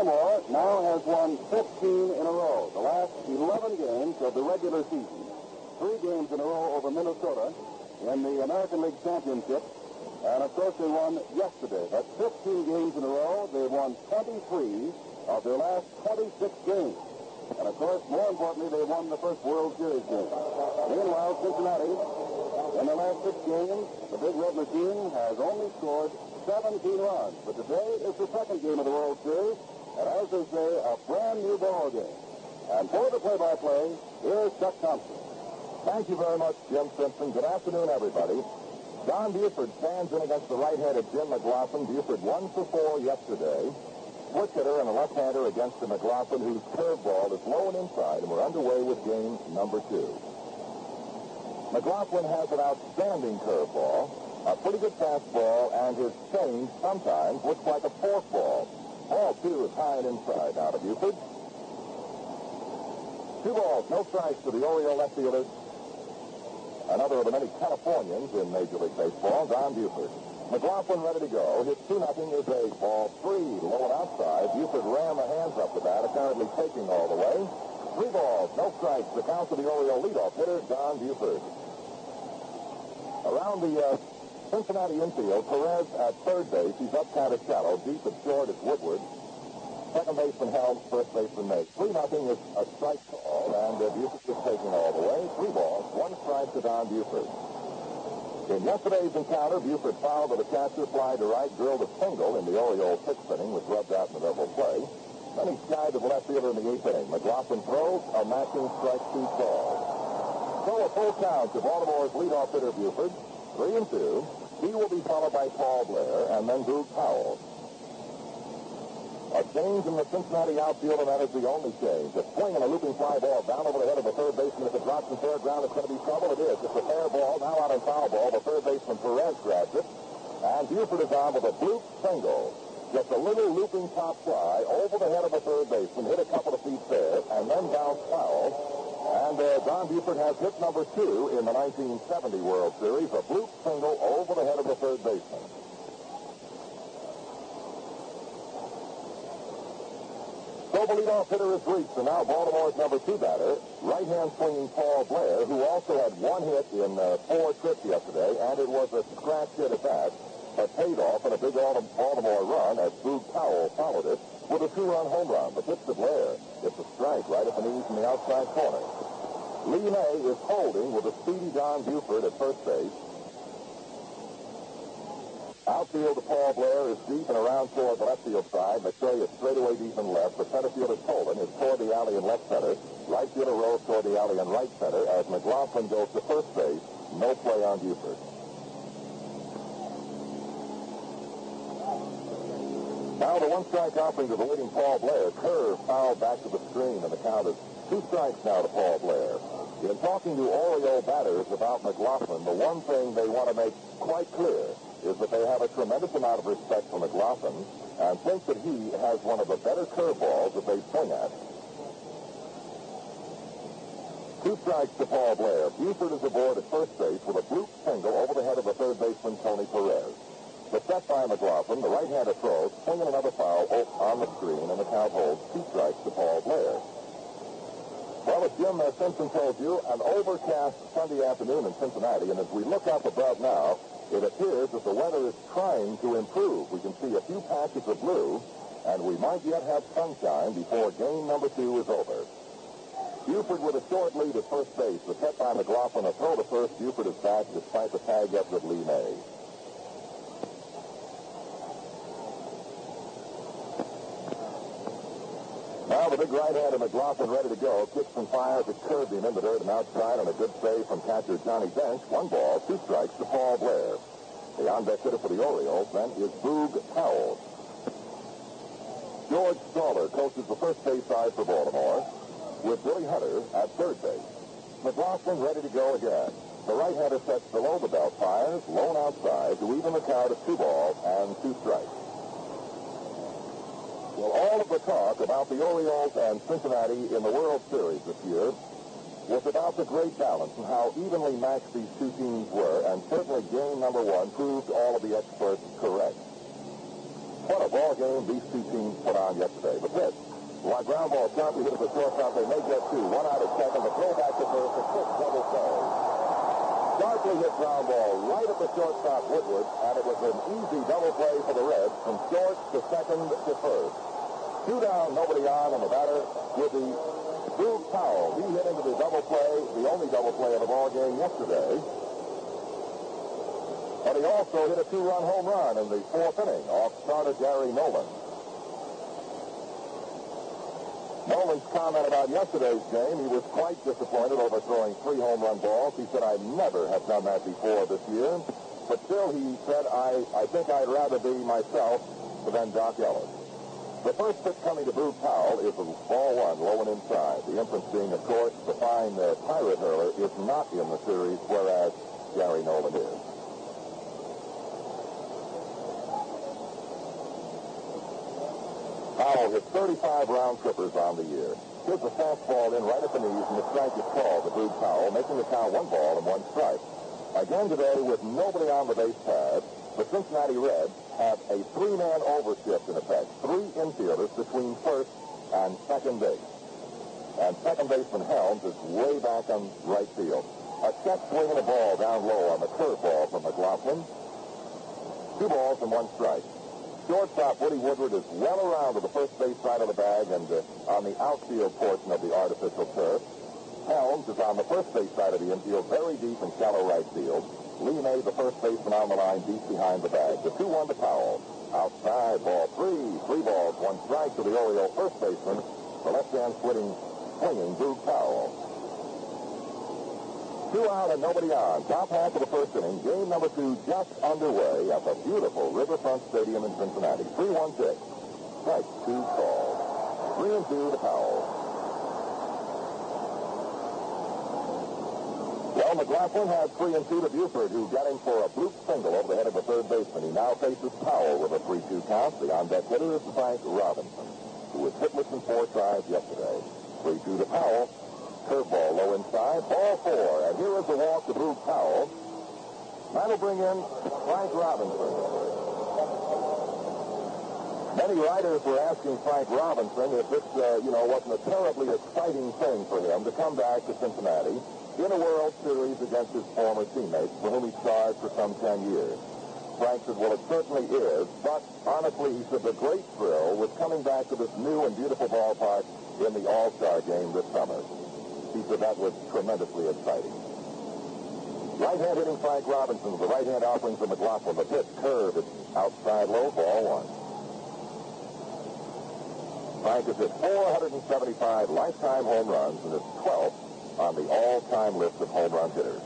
Baltimore now has won 15 in a row. The last 11 games of the regular season. Three games in a row over Minnesota in the American League Championship. And of course they won yesterday. That's 15 games in a row. They've won 23 of their last 26 games. And of course, more importantly, they won the first World Series game. Meanwhile, Cincinnati, in the last six games, the Big Red Machine has only scored 17 runs. But today is the second game of the World Series, and as they say, a brand new ball game. And for the play-by-play, here's Chuck Thompson. Thank you very much, Jim Simpson. Good afternoon, everybody. Don Buford stands in against the right-handed Jim McGlothlin. Buford one for four yesterday. Switch hitter and a left-hander against the McGlothlin, whose curveball is low and inside, and we're underway with game number two. McGlothlin has an outstanding curveball, a pretty good fastball, and his change sometimes looks like a forkball. Ball two is high and inside out of Buford. Two balls, no strikes to the Oriole left fielder. Another of the many Californians in Major League Baseball, Don Buford. McGlothlin ready to go. Hit 2 nothing is a ball three, low and outside. Buford ran the hands up the bat, apparently taking all the way. Three balls, no strikes. The count to the Oriole leadoff hitter, Don Buford. Around the uh, Cincinnati infield, Perez at third base. He's up kind of shallow. Deep at short is Woodward. Second baseman Helms, first baseman May. 3 nothing is a strike call, and uh, Buford is taking all the way. Three balls, one strike to Don Buford. In yesterday's encounter, Buford fouled with a catcher fly to right, drilled a single in the Orioles sixth inning, which rubbed out in the double play. Then he skied to the left fielder in the eighth inning. McGlothlin throws a matching strike two call. So a full count to Baltimore's leadoff hitter Buford. Three and two. He will be followed by Paul Blair and then Boog Powell. A change in the Cincinnati outfield, and that is the only change. A swing and a looping fly ball down over the head of the third baseman. If it drops in fair ground, it's going to be trouble. It is. It's a fair ball. Now out in foul ball. The third baseman Perez grabs it. And Buford is on with a bloop single. Just a little looping top fly over the head of the third baseman. Hit a couple of feet there. And then bounce foul. And uh, Don Buford has hit number two in the 1970 World Series. A bloop single over the head of the third baseman. So the leadoff hitter is reached, and now Baltimore's number two batter, right-hand swinging Paul Blair, who also had one hit in uh, four trips yesterday, and it was a scratch hit at that, but paid off in a big Baltimore run as Boog Powell followed it with a two-run home run. The pitch to Blair. It's a strike right at the knees in the outside corner. Lee May is holding with a speedy Don Buford at first base. Outfield to Paul Blair is deep and around toward the left field side. McRae is straight away deep and left. The center fielder Tolan is toward the alley in left center. Right fielder Rose toward the alley in right center as McGlothlin goes to first base. No play on Buford. Now the one strike offering to the leading Paul Blair. Curve fouled back to the screen, and the count is two strikes now to Paul Blair. In talking to Oriole batters about McGlothlin, the one thing they want to make quite clear is that they have a tremendous amount of respect for McGlothlin and think that he has one of the better curveballs that they swing at. Two strikes to Paul Blair. Buford is aboard at first base with a bloop single over the head of the third baseman, Tony Perez. The set by McGlothlin, the right-hander throws, swinging another foul oh, on the screen, and the count holds two strikes to Paul Blair. Well, as Jim Simpson told you, an overcast Sunday afternoon in Cincinnati, and as we look up above now, it appears that the weather is trying to improve. We can see a few patches of blue, and we might yet have sunshine before game number two is over. Buford with a short lead at first base. The set by McGlothlin, a throw to first. Buford is back despite the tag up with Lee May. Now the big right-hander McGlothlin ready to go. Kicks and fires at curved him into dirt and outside on a good save from catcher Johnny Bench. One ball, two strikes to Paul Blair. The on-deck hitter for the Orioles then is Boog Powell. George Staller coaches the first base side for Baltimore with Billy Hunter at third base. McGlothlin ready to go again. The right-hander sets below the belt, fires, lone outside to even the count of two balls and two strikes. Well, all of the talk about the Orioles and Cincinnati in the World Series this year was about the great balance and how evenly matched these two teams were, and certainly game number one proved all of the experts correct. What a ball game these two teams put on yesterday. But this, why ground ball, Choppy hit it the shortstop. They may get two. One out at second. The throw back to first. A quick double play. Sharply hit ground ball right at the shortstop Woodward, and it was an easy double play for the Reds from short to second to first. Two down, nobody on, and the batter with the Boog Powell. He hit into the double play, the only double play of the ball game yesterday. But he also hit a two-run home run in the fourth inning off starter Gary Nolan. Nolan's comment about yesterday's game, he was quite disappointed over throwing three home run balls. He said, I never have done that before this year. But still, he said, I, I think I'd rather be myself than Dock Ellis. The first pitch coming to Boog Powell is a ball one, low and inside. The inference being, of course, the fine uh, pirate hurler is not in the series, whereas Gary Nolan is. Powell hit 35 round trippers on the year. Here's a fastball in right at the knees, and the strike is called to Boog Powell, making the count one ball and one strike. Again today, with nobody on the base pad, the Cincinnati Reds have a three-man overshift in effect. Three infielders between first and second base. And second baseman Helms is way back on right field. A check swing and a ball down low on the curveball from McGlothlin. Two balls and one strike. Shortstop Woody Woodward is well around to the first base side of the bag and uh, on the outfield portion of the artificial turf. Helms is on the first base side of the infield, very deep in shallow right field. Lee May, the first baseman on the line, deep behind the bag. The 2-1 to Powell. Outside, ball three. Three balls, one strike to the Oriole first baseman. The left-hand swinging, swinging Boog Powell. Two out and nobody on. Top half of the first inning. Game number two just underway at the beautiful Riverfront Stadium in Cincinnati. 3-1-6. Strike two called. Three and two to Powell. Well, McGlothlin had three and two to Buford, who got him for a bloop single over the head of the third baseman. He now faces Powell with a 3-2 count. The on-deck hitter is Frank Robinson, who was hitless in four tries yesterday. 3-2 to Powell. Curveball low inside. Ball four. And here is the walk to Boog Powell. That'll bring in Frank Robinson. Many writers were asking Frank Robinson if this, uh, you know, wasn't a terribly exciting thing for him to come back to Cincinnati in a World Series against his former teammates, for whom he starred for some 10 years. Frank said, well, it certainly is, but honestly, he said the great thrill was coming back to this new and beautiful ballpark in the All-Star game this summer. He said that was tremendously exciting. Right hand hitting Frank Robinson, the right hand offering for McGlothlin. The pitch curve is outside low, ball one. Frank has hit 475 lifetime home runs and is 12th on the all-time list of home run hitters.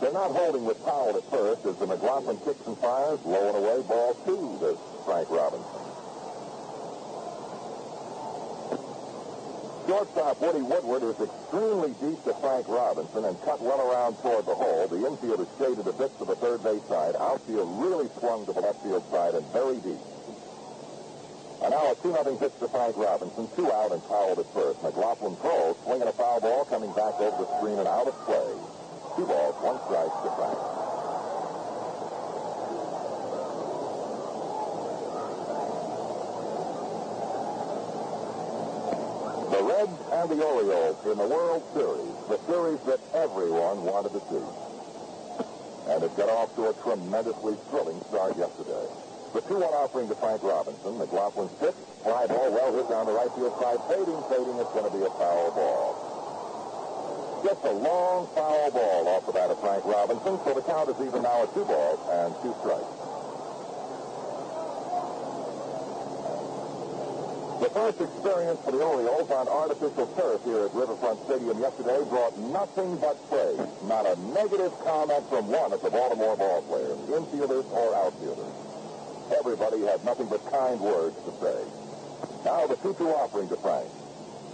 They're not holding with Powell at first as the McGlothlin kicks and fires, low and away, ball two to Frank Robinson. Shortstop Woody Woodward is extremely deep to Frank Robinson and cut well around toward the hole. The infield is shaded a bit to the third base side. Outfield really swung to the left field side and very deep. And now a 2-0 pitch to Frank Robinson. Two out and Powell at first. McGlothlin throws, swinging a foul ball, coming back over the screen and out of play. Two balls, one strike to Frank. The Reds and the Orioles in the World Series, the series that everyone wanted to see. And it got off to a tremendously thrilling start yesterday. The 2-1 offering to Frank Robinson. McGlothlin's pitch, fly ball well hit down the right field side. Fading, fading, it's going to be a foul ball. Just a long foul ball off the bat of Frank Robinson, so the count is even now at two balls and two strikes. The first experience for the Orioles on artificial turf here at Riverfront Stadium yesterday brought nothing but praise. Not a negative comment from one of the Baltimore ball players, infielders or outfielders. Everybody had nothing but kind words to say. Now the 2-2 offering to Frank.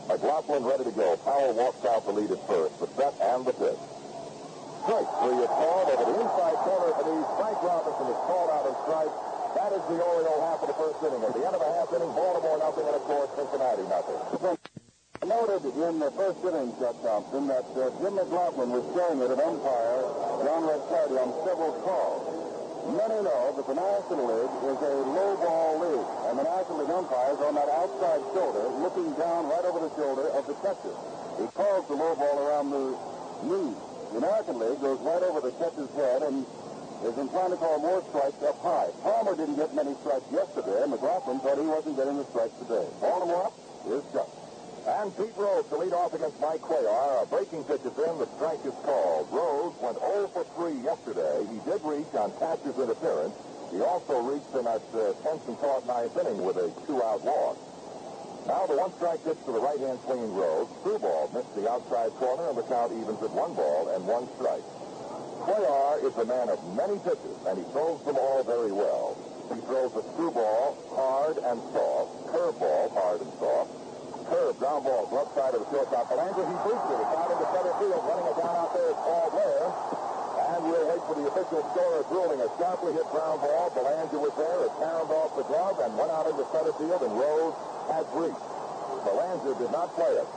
McGlothlin ready to go. Powell walks out the lead at first. The set and the pitch. Strike three is called over the inside corner of the knees. Frank Robinson is called out and strike. That is the Oriole half of the first inning. At the end of the half inning, Baltimore nothing, and of course Cincinnati nothing. Noted in the first inning, Chuck Thompson, that uh, Jim McGlothlin was staring at an umpire, John Ricciardi, on several calls. Many know that the National League is a low ball league, and the National League umpires on that outside shoulder, looking down right over the shoulder of the catcher. He calls the low ball around the knee. The American League goes right over the catcher's head and is inclined to call more strikes up high. Palmer didn't get many strikes yesterday. And McGlothlin thought he wasn't getting the strikes today. Baltimore. Here's Chuck. And Pete Rose to lead off against Mike Cuellar. A breaking pitch is in. The strike is called. Rose went 0 for 3 yesterday. He did reach on catcher's interference. He also reached in that uh, tenth and caught ninth inning with a two-out walk. Now the one strike pitch to the right-hand swinging Rose. Screwball missed the outside corner, and the count evens at one ball and one strike. Cuellar is a man of many pitches, and he throws them all very well. He throws a screwball hard and soft, curveball hard and soft, curve, ground ball, left side of the shortstop. Belanger, he boosted it out into center field. Running it down out there is Paul Blair. And we'll wait for the official scorer's ruling. A sharply hit ground ball. Belanger was there. It pounded off the glove and went out into center field, and Rose has reached. Belanger did not play it.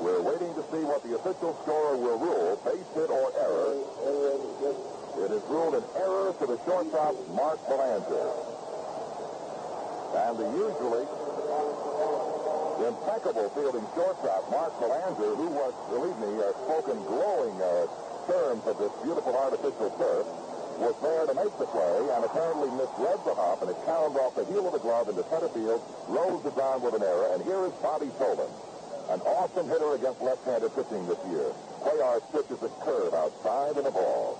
We're waiting to see what the official scorer will rule, base hit or error. It is ruled an error to the shortstop, Mark Belanger. And the usually impeccable fielding shortstop, Mark Belanger, who was, believe me, uh, spoken glowing uh, terms of this beautiful artificial turf, was there to make the play and apparently misread the hop, and it counted off the heel of the glove into center field, rolls it down with an error, and here is Bobby Tolan, an awesome hitter against left-handed pitching this year. Cuellar pitches a curve outside and a ball.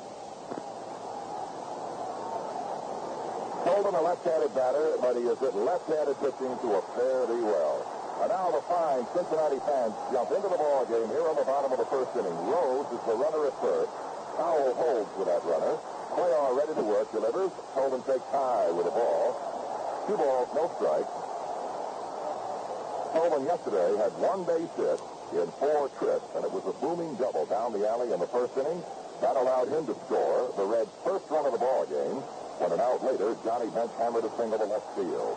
Tolan, a left-handed batter, but he is at left-handed pitching to a fairly well. And now the fine Cincinnati fans jump into the ball game here on the bottom of the first inning. Rose is the runner at first. Powell holds with that runner. Cuellar ready to work, delivers. Tolan takes high with the ball. Two balls, no strikes. Tolan yesterday had one base hit in four trips, and it was a booming double down the alley in the first inning. That allowed him to score the Reds' first run of the ball game. When an out later, Johnny Bench hammered a single to left field.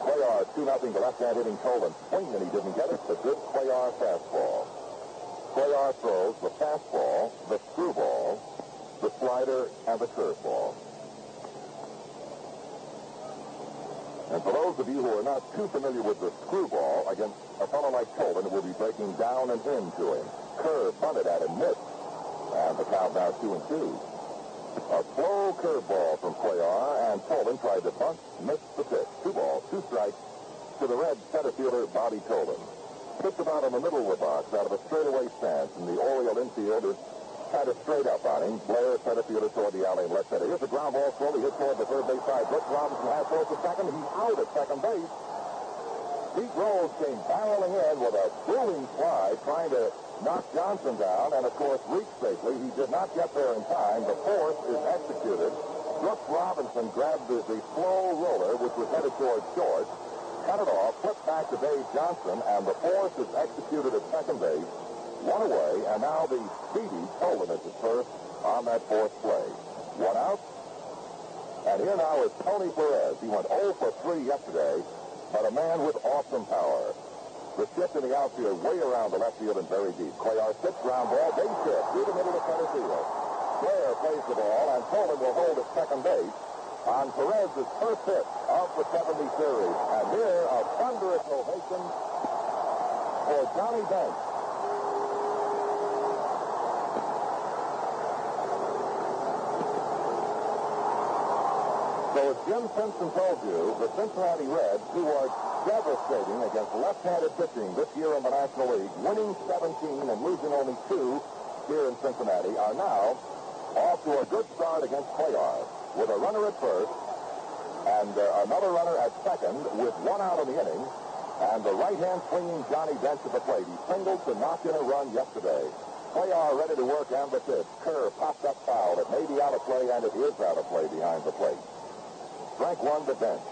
Cuellar 2-0 to left-hand hitting Tolan. Swing, and he didn't get it. The good Cuellar fastball. Cuellar throws the fastball, the screwball, the slider, and the curveball. And for those of you who are not too familiar with the screwball, against a fellow like Tolan, it will be breaking down and into him. Curve bunted at him, missed. And the count now two and two. A slow curveball from Cuellar, and Tolan tried to bunt, missed the pitch. Two balls, two strikes to the red center fielder, Bobby Tolan. Pitched about in the middle of the box out of a straightaway stance, and the Oriole infield is kind of straight up on him. Blair, center fielder, toward the alley and left center. Here's a ground ball slowly hit toward the third base side. Brooks Robinson has throws to second. He's out at second base. Pete Rose came barreling in with a booming fly, trying to knock Johnson down, and of course reached safely. He did not get there in time. The force is executed. Brooks Robinson grabbed the, the slow roller, which was headed towards short, cut it off, flipped back to Dave Johnson, and the force is executed at second base. One away, and now the speedy Tolan is at first on that fourth play. One out. And here now is Tony Perez. He went 0 for 3 yesterday, but a man with awesome power. The shift in the outfield way around the left field and very deep. Cuellar six ground ball, base hit through the middle of center field. Blair plays the ball, and Tolan will hold at second base on Perez's first hit of the 70 series. And here, a thunderous ovation for Johnny Bench. So as Jim Simpson told you, the Cincinnati Reds, who are devastating against left-handed pitching this year in the National League, winning 17 and losing only two here in Cincinnati, are now off to a good start against Cuellar with a runner at first and uh, another runner at second with one out in the inning. And the right-hand swinging Johnny Bench at the plate. He singled to knock in a run yesterday. Cuellar ready to work and the pitch. Kerr popped up foul. It may be out of play, and it is out of play behind the plate. Strike one to Bench.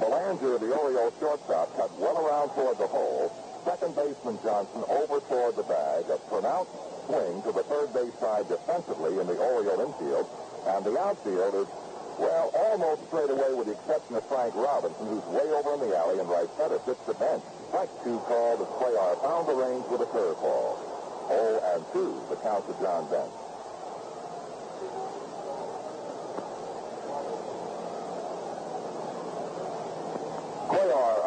Belanger, the Oriole shortstop, cut well around toward the hole. Second baseman Johnson over toward the bag. A pronounced swing to the third base side defensively in the Oriole infield. And the outfield is, well, almost straight away with the exception of Frank Robinson, who's way over in the alley and right center, sits the bench. Strike two called as Cuellar found the range with a curveball. 0 and 2, the count to John Bench.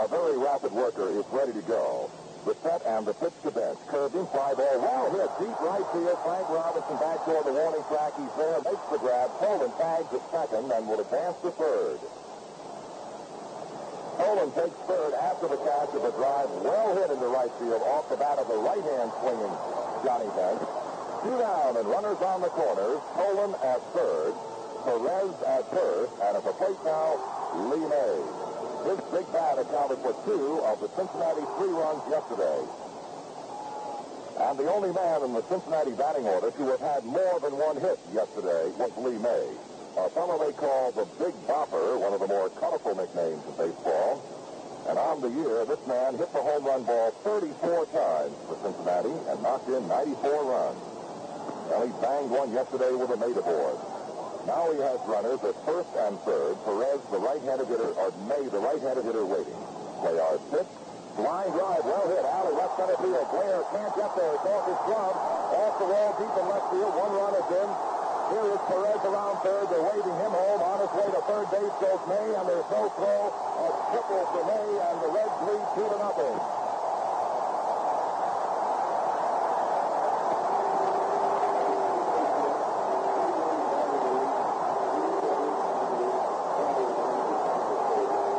A very rapid worker, is ready to go. The set and the pitch to bench. Curved in, fly ball, well hit, deep right field. Frank Robinson back toward the warning track. He's there, makes the grab. Tolan tags at second and will advance to third. Tolan takes third after the catch of a drive well hit into right field off the bat of the right-hand swinging Johnny Bench. Two down and runners on the corners. Tolan at third. Perez at first. And at the plate now, Lee May. His big bat accounted for two of the Cincinnati three runs yesterday. And the only man in the Cincinnati batting order to have had more than one hit yesterday was Lee May. A fellow they call the Big Bopper, one of the more colorful nicknames in baseball. And on the year, this man hit the home run ball 34 times for Cincinnati and knocked in 94 runs. Well, he banged one yesterday with a mate aboard. Now he has runners at first and third. Perez, the right-handed hitter, or May, the right-handed hitter, waiting. They are pitch. Line drive, well hit. Alley, left center field. Blair can't get there. It's off his glove. Off the wall, deep in left field. One run is in. Here is Perez around third. They're waving him home. On his way to third base goes May, and there's no throw. A triple for May, and the Reds lead two to nothing.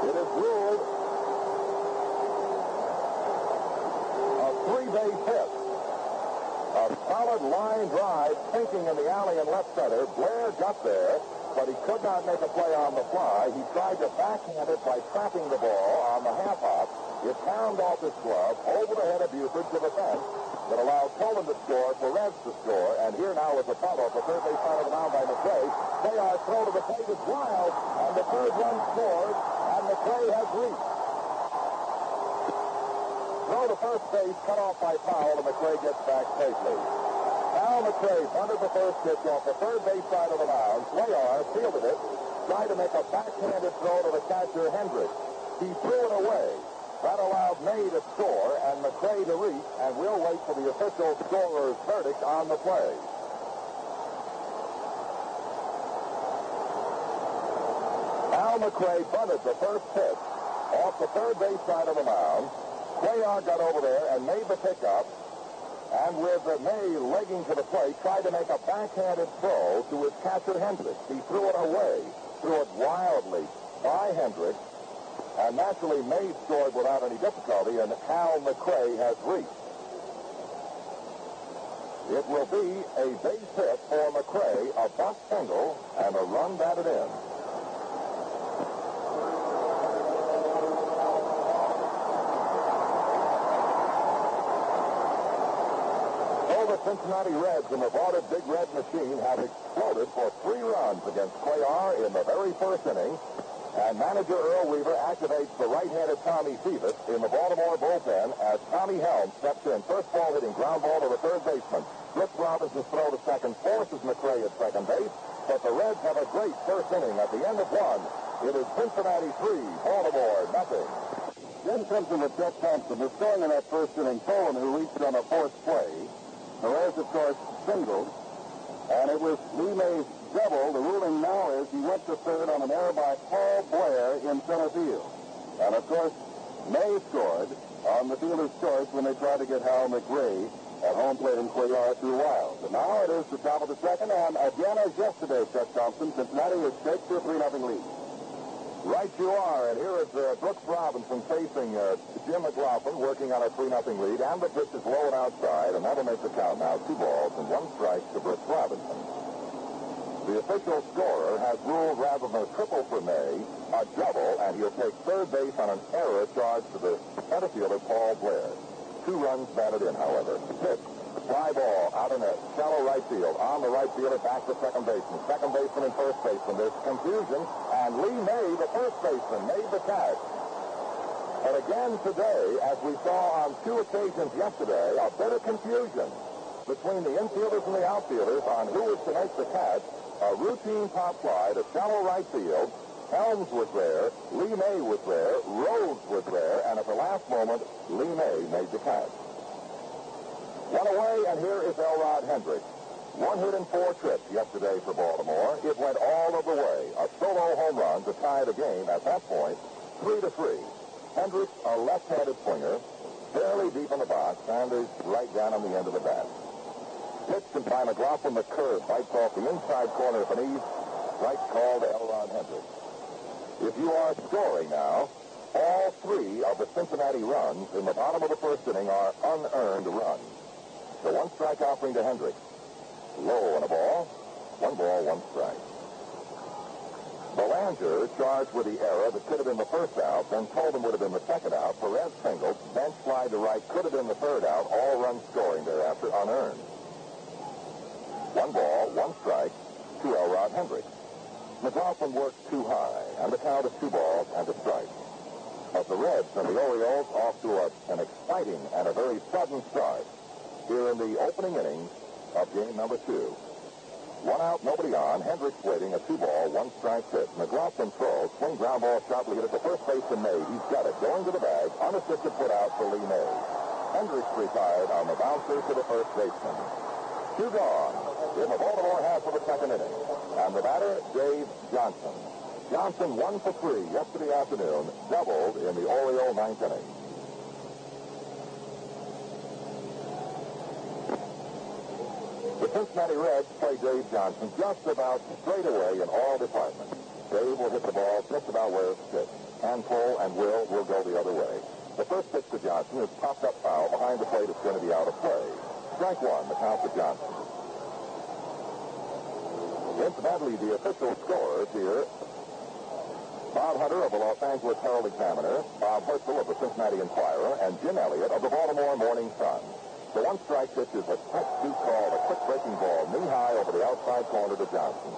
It is ruled a three-base hit. A solid line in the alley in left center. Blair got there, but he could not make a play on the fly. He tried to backhand it by trapping the ball on the half hop. It pounded off his glove over the head of Buford to the fence that allowed Tolan to score, Perez to score, and here now is Apollo, the third base side of the by McRae. They are throw to the plate is wild, and the third run scores, and McRae has reached. Throw to first base, cut off by Powell, and McRae gets back safely. Al McRae bunted the first pitch off the third base side of the mound. Cuellar fielded it, tried to make a backhanded throw to the catcher, Hendricks. He threw it away. That allowed May to score and McRae to reach, and we'll wait for the official scorer's verdict on the play. Al McRae bunted the first pitch off the third base side of the mound. Cuellar got over there and made the pickup. And with May legging to the plate, tried to make a backhanded throw to his catcher, Hendricks. He threw it away, threw it wildly by Hendricks. And naturally, May scored without any difficulty, and Hal McRae has reached. It will be a base hit for McRae, a bunt single, and a run batted in. So the Cincinnati Reds and the vaunted Big Red Machine have exploded for three runs against Cuellar in the very first inning. And manager Earl Weaver activates the right-handed Tommy Phoebus in the Baltimore bullpen as Tommy Helm steps in. First ball hitting ground ball to the third baseman. Brooks Robinson's throw to second forces McRae at second base. But the Reds have a great first inning at the end of one. It is Cincinnati three, Baltimore nothing. Jim Simpson with Chuck Thompson was scoring in that first inning. Tolan, who reached on a fourth play. Perez, of course, singled. And it was Lee May's double. The ruling now is he went to third on an error by Paul Blair in center field. And, of course, May scored on the fielder's choice when they tried to get Hal McRae at home plate in Cuellar through Wild. And now it is the top of the second, and again as yesterday, Chuck Thompson, Cincinnati is shaped for a 3-0 lead. Right you are, and here is uh, Brooks Robinson facing uh, Jim McGlothlin working on a 3 nothing lead, and the pitch is low and outside, and that'll make the count now two balls and one strike to Brooks Robinson. The official scorer has ruled rather than a triple for May, a double, and he'll take third base on an error charged to the center fielder, Paul Blair. Two runs batted in, however. Pitch. Fly ball out in the shallow right field. On the right fielder, back to second baseman. Second baseman and first baseman. There's confusion, and Lee May, the first baseman, made the catch. And again today, as we saw on two occasions yesterday, a bit of confusion between the infielders and the outfielders on who was to make the catch. A routine pop fly to shallow right field. Helms was there. Lee May was there. Rose was there. And at the last moment, Lee May made the catch. One away, and here is Elrod Hendricks. One hit and four trips yesterday for Baltimore. It went all of the way. A solo home run to tie the game at that point, three to three. Hendricks, a left-handed swinger, fairly deep in the box. Sanders right down on the end of the bat. Pitched and by McGlothlin, the curve bites off the inside corner beneath. Strike called to Elrod Hendricks. If you are scoring now, all three of the Cincinnati runs in the bottom of the first inning are unearned runs. The one strike offering to Hendricks. Low on a ball. One ball, one strike. Belanger charged with the error that could have been the first out, then told him would have been the second out. Perez singled, bench fly to right, could have been the third out, all runs scoring thereafter unearned. One ball, one strike to Elrod Hendricks. McGlothlin worked too high, and the count is two balls and a strike. But the Reds and the Orioles off to a, an exciting and a very sudden start here in the opening innings of game number two. One out, nobody on. Hendricks waiting, a two-ball, one-strike pitch. McGlothlin throws, swing ground ball sharply hit at the first baseman May. He's got it. Going to the bag, unassisted put out for Lee May. Hendricks retired on the bouncer to the first baseman. Two gone in the Baltimore half of the second inning. And the batter, Dave Johnson. Johnson one for three yesterday afternoon, doubled in the Oriole ninth inning. The Cincinnati Reds play Dave Johnson just about straight away in all departments. Dave will hit the ball just about where it. Can pull and will will go the other way. The first pitch to Johnson is popped up foul behind the plate. It's going to be out of play. Strike one, the count to Johnson. Incidentally, the official scorers here, Bob Hunter of the Los Angeles Herald Examiner, Bob Hertzel of the Cincinnati Enquirer, and Jim Elliott of the Baltimore Morning Sun. The one strike pitch is a quick deep call, a quick breaking ball, knee high over the outside corner to Johnson.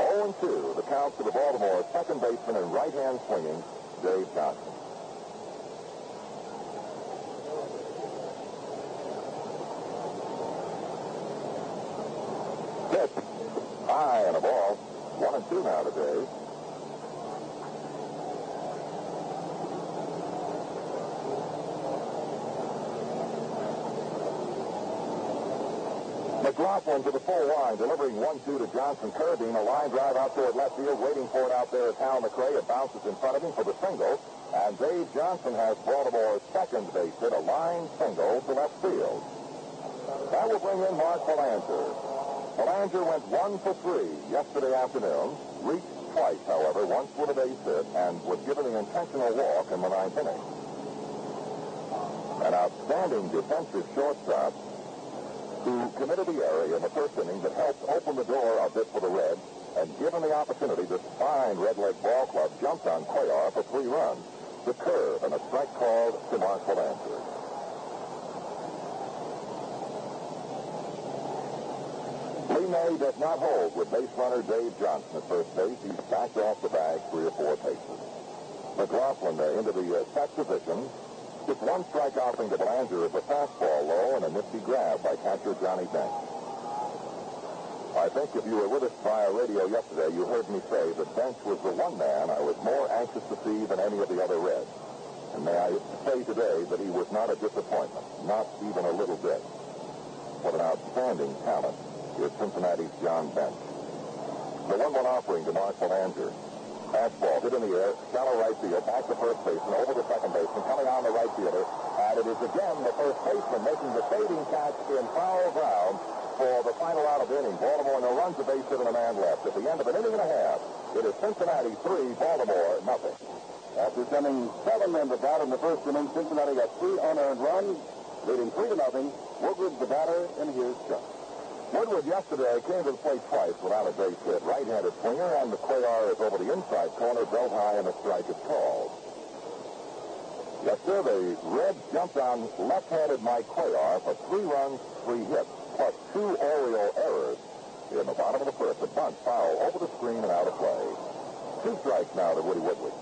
0 2, the count to the Baltimore second baseman and right hand swinging, Dave Johnson. Pitch. High and a ball. One and two now today. McGlothlin to the full line, delivering 1-2 to Johnson. Carabine, a line drive out toward left field, waiting for it out there is Hal McRae. It bounces in front of him for the single. And Dave Johnson has Baltimore's second base hit, a line single to left field. That will bring in Mark Belanger. Belanger went one for three yesterday afternoon, reached twice, however, once with a base hit, and was given an intentional walk in the ninth inning. An outstanding defensive shortstop who committed the area in the first inning that helped open the door a bit for the Reds, and given the opportunity, this fine Red Leg ball club jumped on Cuellar for three runs. The curve and a strike called to Mark. Lee May does not hold with base runner Dave Johnson at first base. He's backed off the bag three or four paces. McGlothlin there into the uh, set position. Just one strike offering to Belanger is a fastball low and a nifty grab by catcher Johnny Bench. I think if you were with us via radio yesterday, you heard me say that Bench was the one man I was more anxious to see than any of the other Reds. And may I say today that he was not a disappointment, not even a little bit. What an outstanding talent is Cincinnati's John Bench. The 1-1 offering to Mark Belanger. Fastball hit in the air, shallow right field, back to first baseman, over to second baseman, coming on the right fielder, and it is again the first baseman making the fading catch in foul ground for the final out of the inning. Baltimore no runs, a base hit, and a man left. At the end of an inning and a half, it is Cincinnati three, Baltimore nothing. After sending seven men to bat in the first inning, Cincinnati got three unearned runs, leading three to nothing. Woodward's the batter, and here's Chuck. Woodward yesterday came to the plate twice without a base hit. Right-handed swinger, and McQuayar is over the inside corner, belt high, and a strike is called. Yes, sir, the Reds jumped on left-handed Mike Cuellar for three runs, three hits, plus two Oriole errors in the bottom of the first. A bunt foul over the screen and out of play. Two strikes now to Woody Woodward.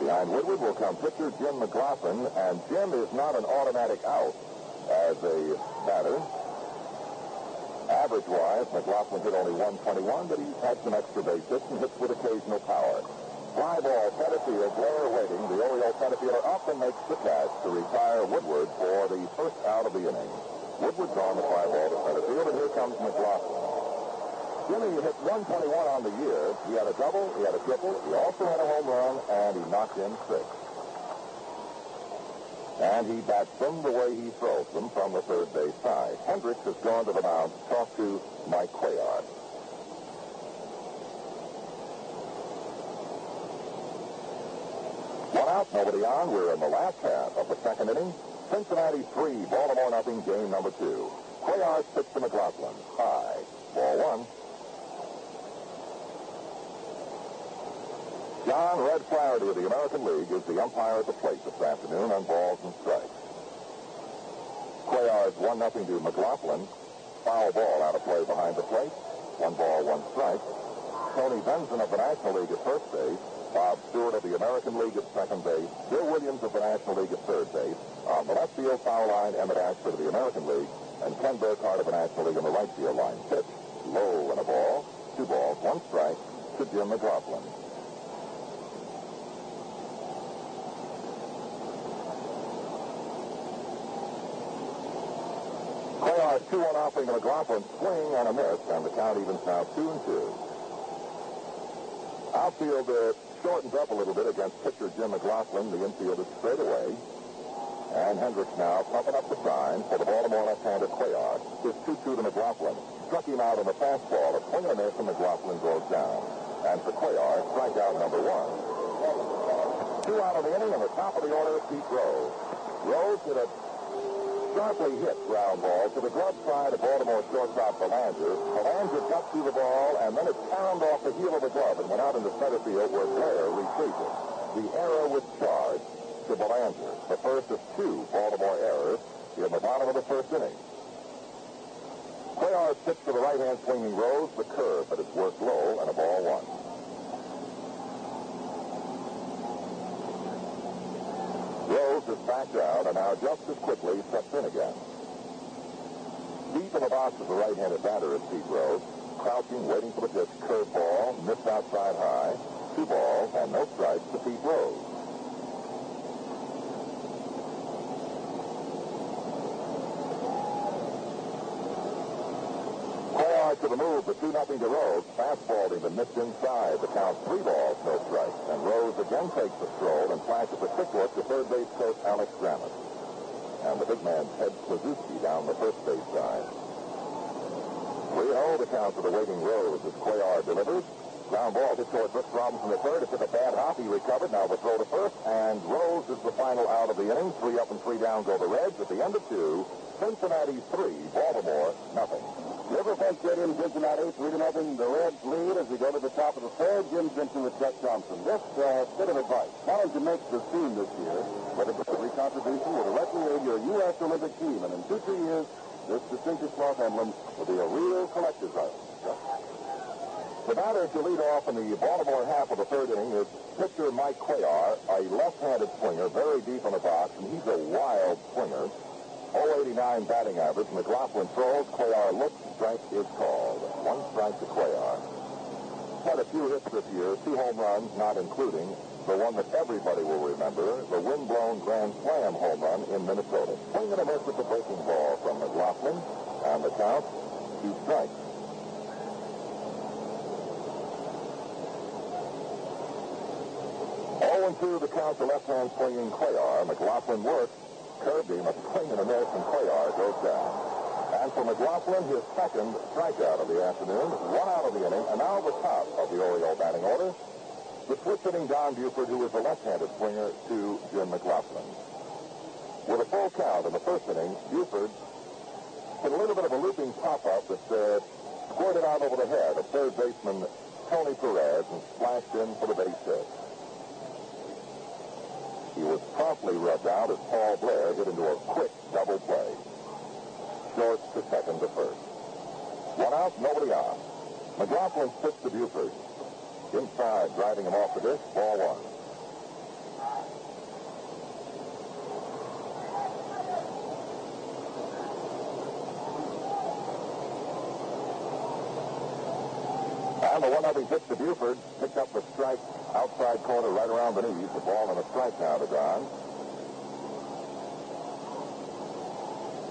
Behind Woodward will come pitcher Jim McGlothlin, and Jim is not an automatic out as a batter. Average-wise, McGlothlin hit only 121, but he's had some extra base hits and hits with occasional power. Fly ball, center field, Blair waiting. The Oriole center fielder up and makes the catch to retire Woodward for the first out of the inning. Woodward's on the fly ball to center field, and here comes McGlothlin. Jimmy hit 121 on the year. He had a double, he had a triple, he also had a home run, and he knocked in six. And he bats them the way he throws them from the third base side. Hendricks has gone to the mound to talk to Mike Cuellar. One out, nobody on. We're in the last half of the second inning. Cincinnati 3, Baltimore nothing, game number two. Cuellar's pitch to McGlothlin. High. Ball one. John Red Flaherty of the American League is the umpire at the plate this afternoon on balls and strikes. Cuellar's 1 nothing to McGlothlin. Foul ball out of play behind the plate. One ball, one strike. Tony Venzon of the National League at first base. Bob Stewart of the American League at second base. Bill Williams of the National League at third base. On the left field foul line, Emmett Ashford of the American League. And Ken Burkhart of the National League on the right field line. Pitch. Low and a ball. Two balls, one strike to Jim McGlothlin. Cuellar 2-1 offering to McGlothlin. Swing and a miss, and the count evens now 2 and 2. Outfield uh, shortens up a little bit against pitcher Jim McGlothlin. The infield is straight away. And Hendricks now pumping up the sign for the Baltimore left-hander Cuellar. It's 2-2 to McGlothlin. Struck him out on the fastball. A swing and a miss, and McGlothlin goes down. And for Cuellar, strikeout number one. Two out of the inning, and the top of the order, Pete Rose. Rose hit a sharply hit ground ball to the glove side of Baltimore shortstop Belanger. Belanger got through the ball, and then it pounded off the heel of the glove and went out into center field where Blair retrieved it. The error was charged to Belanger. The first of two Baltimore errors in the bottom of the first inning. Cuellar's pitch to the right-hand swinging Rose, the curve, but it's worked low, and a ball one. Backed out and now just as quickly steps in again. Deep in the box is the right-handed batter is Pete Rose. Crouching, waiting for the pitch. Curveball, missed outside high. Two balls and no strikes to Pete Rose. Cuellar to the move, the 2 nothing to Rose. Fastball and missed inside. The count three balls, no strikes. And Rose again takes the stroll and flashes a quick look to third base coach Alex Grammas. And the big man, Ted Kluszewski, down the first base side. 3-0 the count to the waiting Rose as Cuellar delivers. Ground ball hit toward Brooks Robinson the third. It took a bad hop. He recovered. Now the throw to first. And Rose is the final out of the inning. Three up and three down go the Reds. At the end of two, Cincinnati three, Baltimore nothing. Riverfront Stadium, Cincinnati, 3 to nothing. The Reds lead as we go to the top of the third. Jim Vincent with Chuck Thompson. This uh, bit of advice. Don't you make the team this year, where a every contribution will directly aid your U.S. Olympic team. And in two, three years, this distinctive cloth emblem will be a real collector's item. The batter to lead off in the Baltimore half of the third inning is pitcher Mike Cuellar, a left-handed swinger, very deep in the box, and he's a wild swinger. 089 batting average. McGlothlin throws. Cuellar looks. Strike is called. One strike to Cuellar. Had a few hits this year, two home runs, not including the one that everybody will remember, the wind-blown Grand Slam home run in Minnesota. Swing and a miss at the breaking ball from McGlothlin, and the count, two strikes. 2 the count to left-hand swinging Cuellar. McGlothlin. Curved him, a swing and a miss, goes down. And for McGlothlin, his second strikeout of the afternoon, one out of the inning, and now the top of the Oriole batting order. The switch-hitting Don Buford, who is the left-handed swinger, to Jim McGlothlin. With a full count in the first inning, Buford hit a little bit of a looping pop-up that uh, squirted out over the head of third baseman Tony Perez and splashed in for the base hit. He was promptly rubbed out as Paul Blair hit into a quick double play. Short to second to first. One out, nobody on. McGlothlin pitch to Buford. Inside, driving him off the dish, ball one. The one nothing pitch to Buford picked up the strike outside corner right around the knees. The ball and a strike now to Don.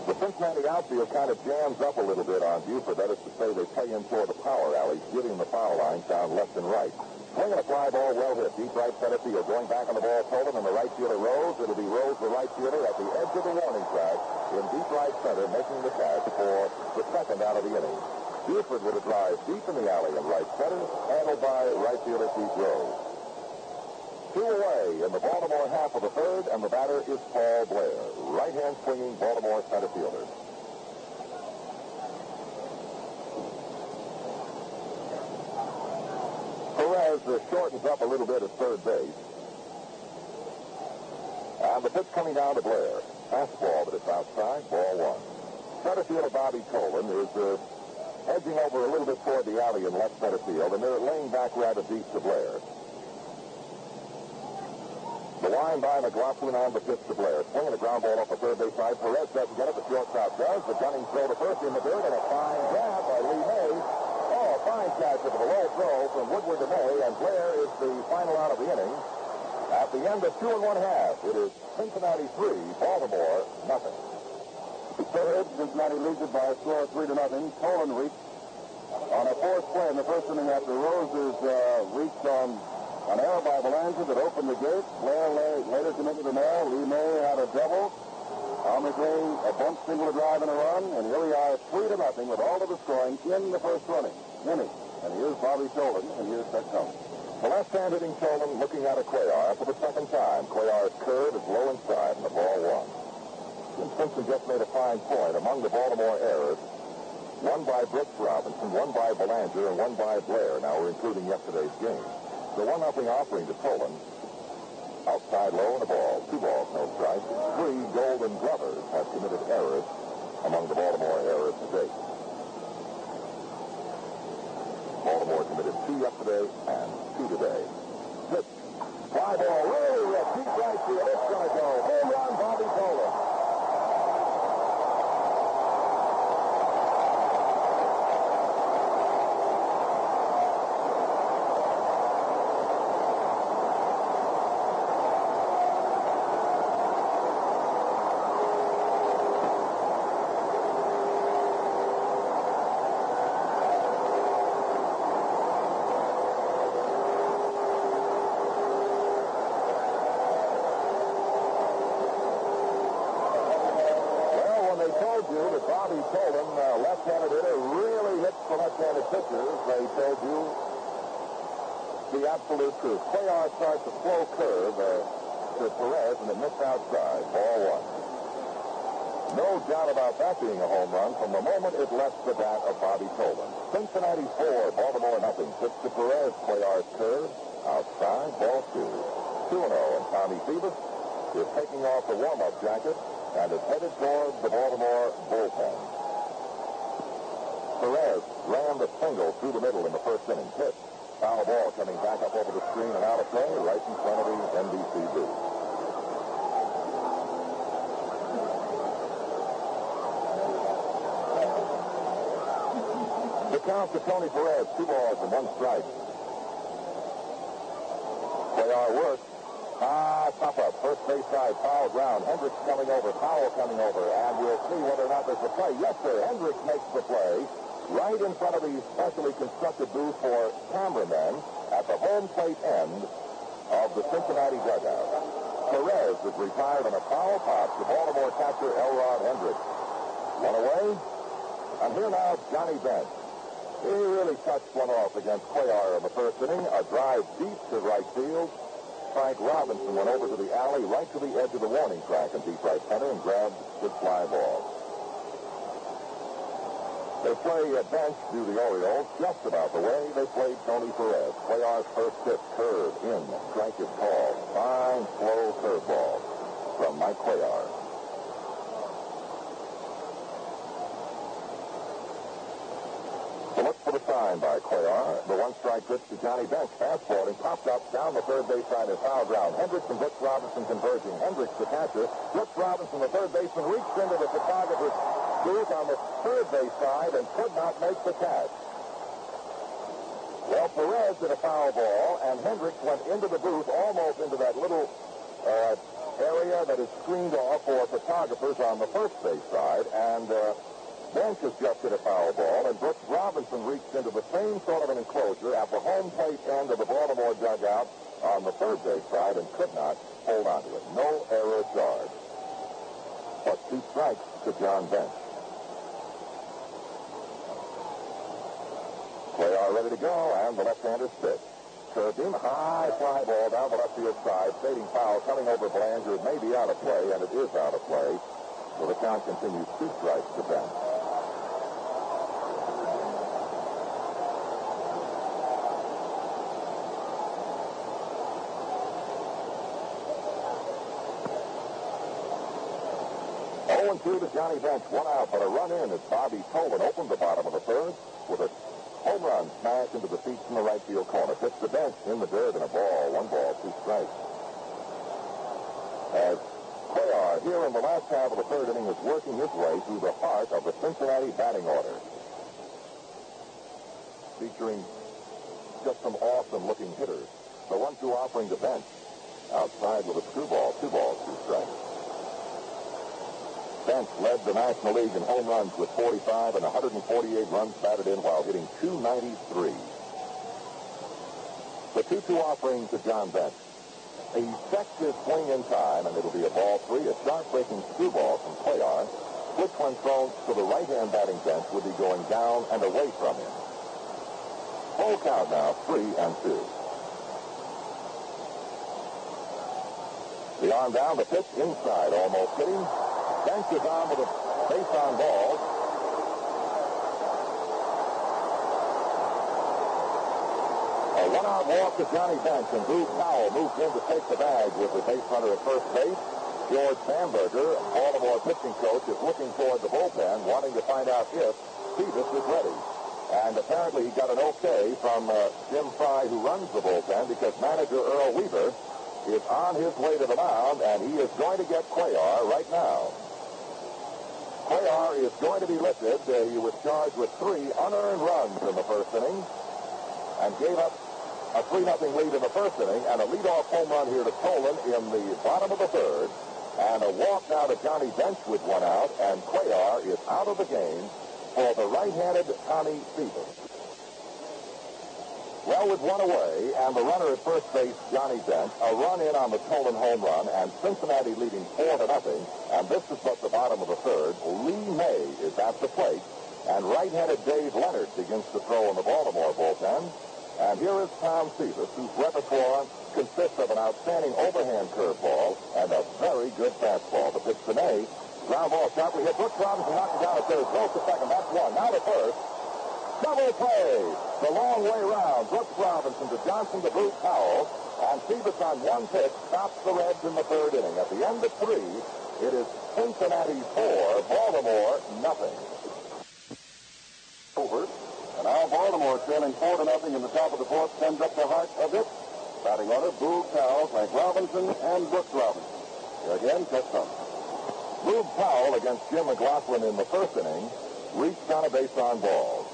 The Cincinnati outfield kind of jams up a little bit on Buford. That is to say, they play in toward the power alley, giving the foul line down left and right. Swinging a fly ball, well hit. Deep right center field. Going back on the ball, Tolan, and the right fielder Rose. It'll be Rose, the right fielder, at the edge of the warning track in deep right center, making the catch for the second out of the inning. Buford with a drive deep in the alley in right center, handled by right fielder Pete Rose. Two away in the Baltimore half of the third, and the batter is Paul Blair, right-hand swinging Baltimore center fielder. Perez uh, shortens up a little bit at third base. And the pitch coming down to Blair. Fastball, but it's outside. Ball one. Center fielder Bobby Tolan is uh, edging over a little bit toward the alley in left center field, and they're laying back rather deep to Blair. The line by McGlothlin on the pitch to Blair. Swinging a ground ball off the third base side. Perez doesn't get it. The shortstop does. The gunning throw to first in the dirt, and a fine grab by Lee May. Oh, a fine catch with a low throw from Woodward to May, and Blair is the final out of the inning. At the end of two and one half, it is Cincinnati three, Baltimore nothing. Third, Cincinnati leads it by a score of three to nothing. Tolan reached on a fourth play in the first inning after Roses uh, reached on an error by Belanger that opened the gate. Blair later committed an error. Lee May had a double. Al McRae a bunt single to drive and a run. And here we are, three to nothing with all of the scoring in the first running. Inning. And here's Bobby Tolan, and here's Ted Combs. The left-hand hitting Tolan looking at a Cuellar for the second time. Cuellar's curve is low inside, and the ball one. Jim Simpson just made a fine point. Among the Baltimore errors, one by Brooks Robinson, one by Belanger, and one by Blair. Now we're including yesterday's game. The one nothing offering to Tolan. Outside low and a ball. Two balls, no strikes. Three Golden Glovers have committed errors among the Baltimore errors to date. Baltimore committed two yesterday and two today. Fly ball, really hit. Deep right field. It's going to go. Home run, Bobby Tolan. Well, when they told you that Bobby Tolan, uh, left-handed hitter, really hits the left-handed pitchers, they told you the absolute truth. Cuellar starts a slow curve uh, to Perez, and it missed outside. Ball one. No doubt about that being a home run from the moment it left the bat of Bobby Tolan. Cincinnati 4, Baltimore nothing. Pitch to Perez, Cuellar's curve, outside, ball two. 2-0, and Tommy Phoebus is taking off the warm-up jacket and is headed toward the Baltimore bullpen. Perez rammed a single through the middle in the first inning. Pitch. Foul ball coming back up over the screen and out of play right in front of the NBC booth. Count to Tony Perez, two balls and one strike. Cuellar works. Ah, top up. First base side, foul ground. Hendricks coming over, Powell coming over, and we'll see whether or not there's a play. Yes, sir. Hendricks makes the play right in front of the specially constructed booth for cameramen at the home plate end of the Cincinnati dugout. Perez is retired on a foul pop to Baltimore catcher Elrod Hendricks. One away. And here now, Johnny Bench. He really touched one off against Cuellar in the first inning. A drive deep to right field. Frank Robinson went over to the alley, right to the edge of the warning track in deep right center and grabbed the fly ball. They play a bench do the Orioles just about the way they played Tony Perez. Cuellar's first pitch, curve, in, strike is called. Fine, slow curveball from Mike Cuellar. The by Cuellar. The one strike pitch to Johnny Bench. Fastball and popped up down the third base side in foul ground. Hendricks and Brooks Robinson converging. Hendricks the catcher. Brooks Robinson, the third baseman, reached into the photographer's booth on the third base side and could not make the catch. Well, Perez did a foul ball, and Hendricks went into the booth, almost into that little uh, area that is screened off for photographers on the first base side, and uh, Bench has just hit a foul ball, and Brooks Robinson reached into the same sort of an enclosure at the home plate end of the Baltimore dugout on the third base side and could not hold on to it. No error charge. But two strikes to John Bench. They are ready to go, and the left-hander's pitch. Curved him, high fly ball down the left field side, fading foul coming over Belanger. It may be out of play, and it is out of play. So the count continues two strikes to Bench. Oh and 2 to Johnny Bench. One out, but a run in as Bobby Tolan opened the bottom of the third with a home run smash into the seats in the right field corner. Pitch the bench in the dirt and a ball. One ball, two strikes. As Cuellar here in the last half of the third inning is working his way through the heart of the Cincinnati batting order. Featuring just some awesome looking hitters. The one-two offering to bench. Outside with a screwball. Two balls, two strikes. Bench led the National League in home runs with 45 and 148 runs batted in while hitting 293. The 2-2 offering to John Bench. Sets his swing in time, and it'll be a ball three, a sharp-breaking screwball from Cuellar, which when thrown to the right-hand batting bench would be going down and away from him. Full count now, three and two. The arm down, the pitch inside, almost hitting. Bench is on with a base on ball. A one-out walk to Johnny Bench, and Boog Powell moves in to take the bag with the base runner at first base. George Bamberger, Baltimore pitching coach, is looking toward the bullpen, wanting to find out if Phoebus is ready. And apparently he got an okay from uh, Jim Frey, who runs the bullpen, because manager Earl Weaver is on his way to the mound, and he is going to get Cuellar right now. Cuellar is going to be lifted. Uh, he was charged with three unearned runs in the first inning and gave up a 3 0 lead in the first inning and a leadoff home run here to Tolan in the bottom of the third. And a walk now to Johnny Bench with one out, and Cuellar is out of the game for the right-handed Tommy Phoebus. Well, with one away and the runner at first base, Johnny Bench, a run in on the Tolan home run, and Cincinnati leading four to nothing. And this is but the bottom of the third. Lee May is at the plate, and right-handed Dave Leonhard begins to throw in the Baltimore bullpen. And here is Tom Phoebus, whose repertoire consists of an outstanding overhand curveball and a very good fastball. The pitch to May, ground ball sharply hit. Brooks Robinson knocks it down at third. Goes to second. That's one. Now to first. Double play. The long way round. Brooks Robinson to Johnson to Boog Powell. And Phoebus on one pitch stops the Reds in the third inning. At the end of three, it is Cincinnati four, Baltimore nothing. Over. And now Baltimore trailing four to nothing in the top of the fourth sends up the heart of it. Batting order, Boog Powell, Frank Robinson, and Brooks Robinson. Here again, Chuck Thompson. Boog Powell against Jim McGlothlin in the first inning reached on a base on balls.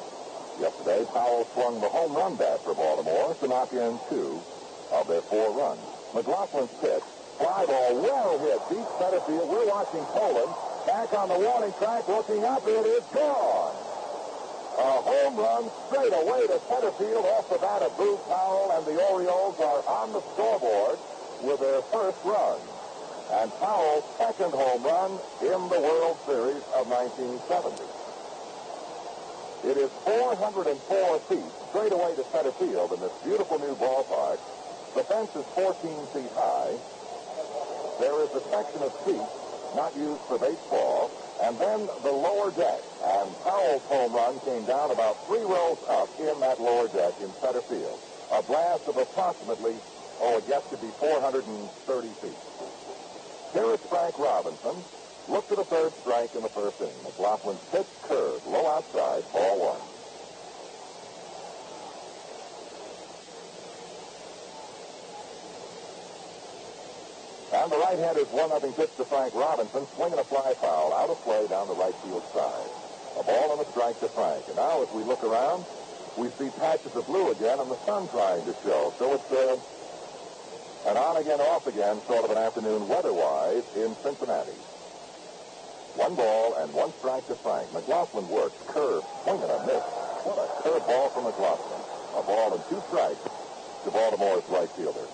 Yesterday, Powell swung the home run bat for Baltimore to knock in two of their four runs. McGlothlin's pitch, fly ball well hit, deep center field. We're watching Tolan back on the warning track, looking up. It is gone. A home run straight away to center field off the bat of Boog Powell, and the Orioles are on the scoreboard with their first run. And Powell's second home run in the World Series of 1970. It is 404 feet straight away to center field in this beautiful new ballpark. The fence is 14 feet high. There is a section of seats not used for baseball, and then the lower deck. And Powell's home run came down about three rows up in that lower deck in center field. A blast of approximately, oh, it gets to be 430 feet. Here is Frank Robinson. Look to the third strike in the first inning. McGlothlin's pitch curved, low outside, ball one. And the right-hander's one-nothing pitch to Frank Robinson, swinging a fly foul out of play down the right field side. A ball and a strike to Frank. And now, as we look around, we see patches of blue again and the sun trying to show. So it's uh, and on again, off again, sort of an afternoon weather-wise in Cincinnati. One ball and one strike to Frank. McGlothlin works, curve, swing and a miss. What a curve ball from McGlothlin. A ball and two strikes to Baltimore's right fielder.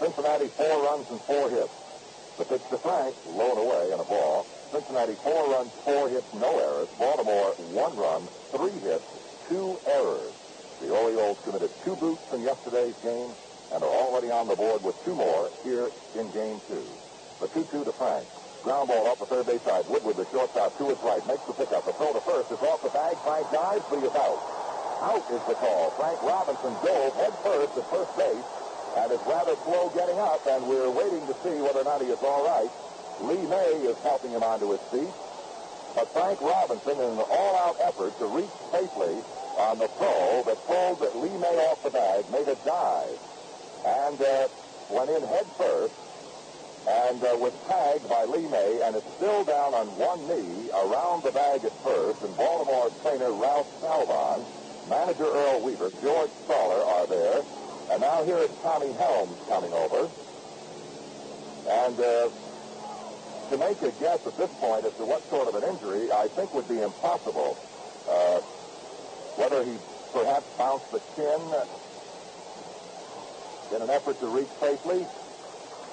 Cincinnati four runs and four hits. The pitch to Frank, low and away and a ball. Cincinnati four runs, four hits, no errors. Baltimore one run, three hits, two errors. The Orioles committed two boots in yesterday's game and are already on the board with two more here in game two. The 2-2 to Frank. Ground ball off the third base side. Woodward, the shortstop, to his right, makes the pickup. The throw to first is off the bag. Frank dives, but he is out. Out is the call. Frank Robinson dove head first at first base and is rather slow getting up, and we're waiting to see whether or not he is all right. Lee May is helping him onto his feet. But Frank Robinson, in an all-out effort to reach safely on the throw that pulled Lee May off the bag, made a dive and uh, went in head first and uh, was tagged by Lee May and is still down on one knee around the bag at first. And Baltimore trainer Ralph Salvon, manager Earl Weaver, George Staller are there. And now here is Tommy Helms coming over. And uh, to make a guess at this point as to what sort of an injury, I think would be impossible. Uh, whether he perhaps bounced the chin in an effort to reach safely.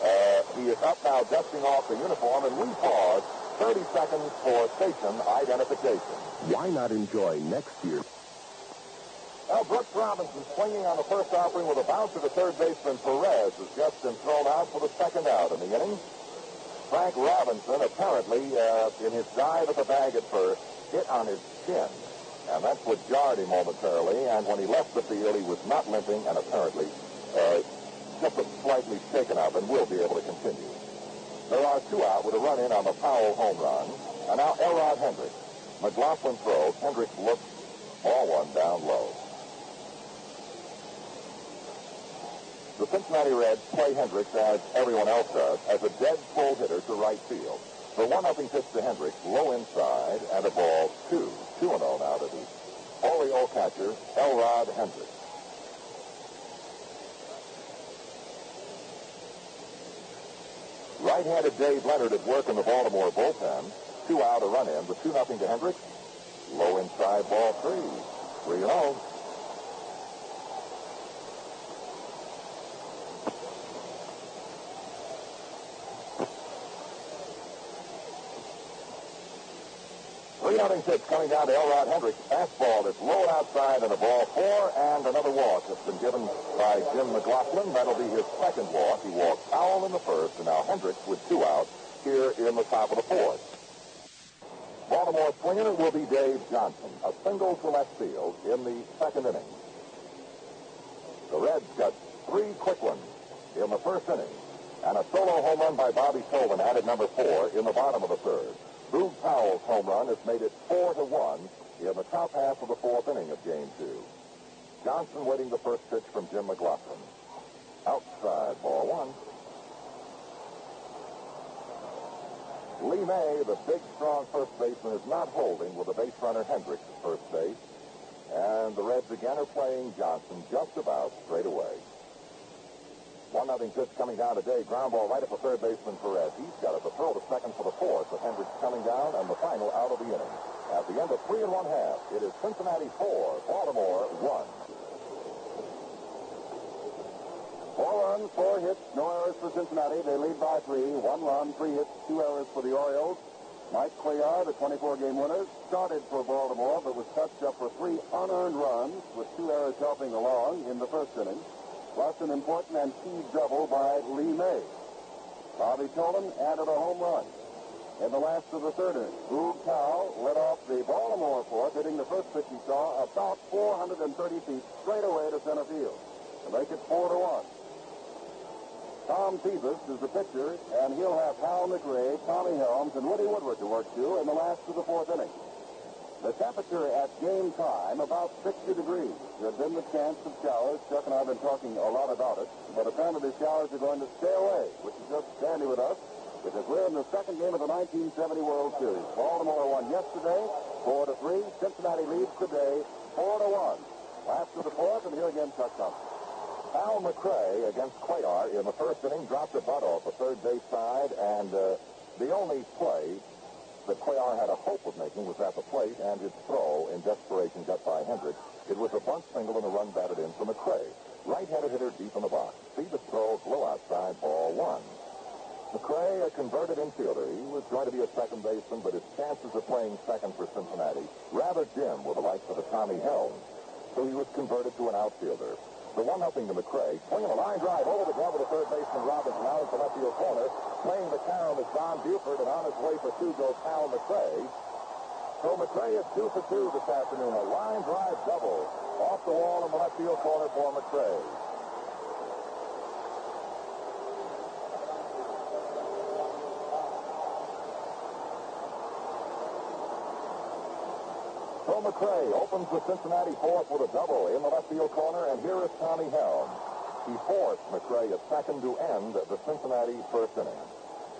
Uh, he is up now dusting off the uniform, and we pause 30 seconds for station identification. Why not enjoy next year? Now, Brooks Robinson swinging on the first offering with a bounce to the third baseman Perez has just been thrown out for the second out in the inning. Frank Robinson apparently, uh, in his dive at the bag at first, hit on his chin. And that's what jarred him momentarily. And when he left the field, he was not limping and apparently uh, just slightly shaken up and will be able to continue. There are two out with a run in on the Powell home run. And now Elrod Hendricks. McGlothlin throws. Hendricks looks ball one down low. The Cincinnati Reds play Hendricks, as everyone else does, as a dead pull hitter to right field. The one nothing pitch to Hendricks, low inside, and a ball two. 2 and 0 now to the Oriole catcher, Elrod Hendricks. Right-handed Dave Leonhard at work in the Baltimore bullpen. Two out, a run in. The 2 nothing to Hendricks. Low inside ball three. 3 0. counting coming down to Elrod Hendricks. Fastball that's low outside and a ball four and another walk that's been given by Jim McGlothlin. That'll be his second walk. He walked Powell in the first, and now Hendricks with two outs here in the top of the fourth. Baltimore swinger will be Dave Johnson, a single to left field in the second inning. The Reds got three quick ones in the first inning, and a solo home run by Bobby Sullivan added number four in the bottom of the third. Boog Powell's home run has made it four to one in the top half of the fourth inning of game two. Johnson waiting the first pitch from Jim McGlothlin. Outside, ball one. Lee May, the big, strong first baseman, is not holding with the base runner Hendricks at first base. And the Reds again are playing Johnson just about straight away. One nothing pitch coming down today. Ground ball right up the third baseman Perez. He's got it. The throw to second for the fourth. With Hendricks coming down and the final out of the inning. At the end of three and one half, it is Cincinnati four, Baltimore one. Four runs, four hits, no errors for Cincinnati. They lead by three. One run, three hits, two errors for the Orioles. Mike Cuellar, the 24-game winner, started for Baltimore, but was touched up for three unearned runs, with two errors helping along in the first inning, plus an important and key double by Lee May. Bobby Tolan added a home run. In the last of the third inning, Boog Powell led off the Baltimore fourth, hitting the first pitch he saw about 430 feet straight away to center field to make it four to one. Tom Phoebus is the pitcher, and he'll have Hal McRae, Tommy Helms, and Woody Woodward to work to in the last of the fourth inning. The temperature at game time, about 60 degrees. There's been the chance of showers. Chuck and I have been talking a lot about it, but apparently the showers are going to stay away, which is just dandy with us. because we're in the second game of the 1970 World Series. Baltimore won yesterday, 4 to 3. Cincinnati leads today, 4 to 1. Last of the fourth, and here again, Chuck Thompson. Al McRae against Cuellar in the first inning dropped a butt off the third base side, and uh, the only play that Cuellar had a hope of making was at the plate, and his throw in desperation got by Hendricks. It was a bunt single and a run batted in for McRae. Right-handed hitter deep in the box. See the throw, blow outside, ball one. McRae, a converted infielder. He was going to be a second baseman, but his chances of playing second for Cincinnati rather dim with the likes of a Tommy Helms. So he was converted to an outfielder. The one nothing to McRae, swinging a line drive over the glove of the third baseman Robinson out into left field corner. Playing the carom is Don Buford, and on his way for two goes Hal McRae. So McRae is two for two this afternoon. A line drive double off the wall in the left field corner for McRae. McRae opens the Cincinnati fourth with a double in the left field corner, and here is Tommy Helm. He forced McRae at second to end the Cincinnati first inning.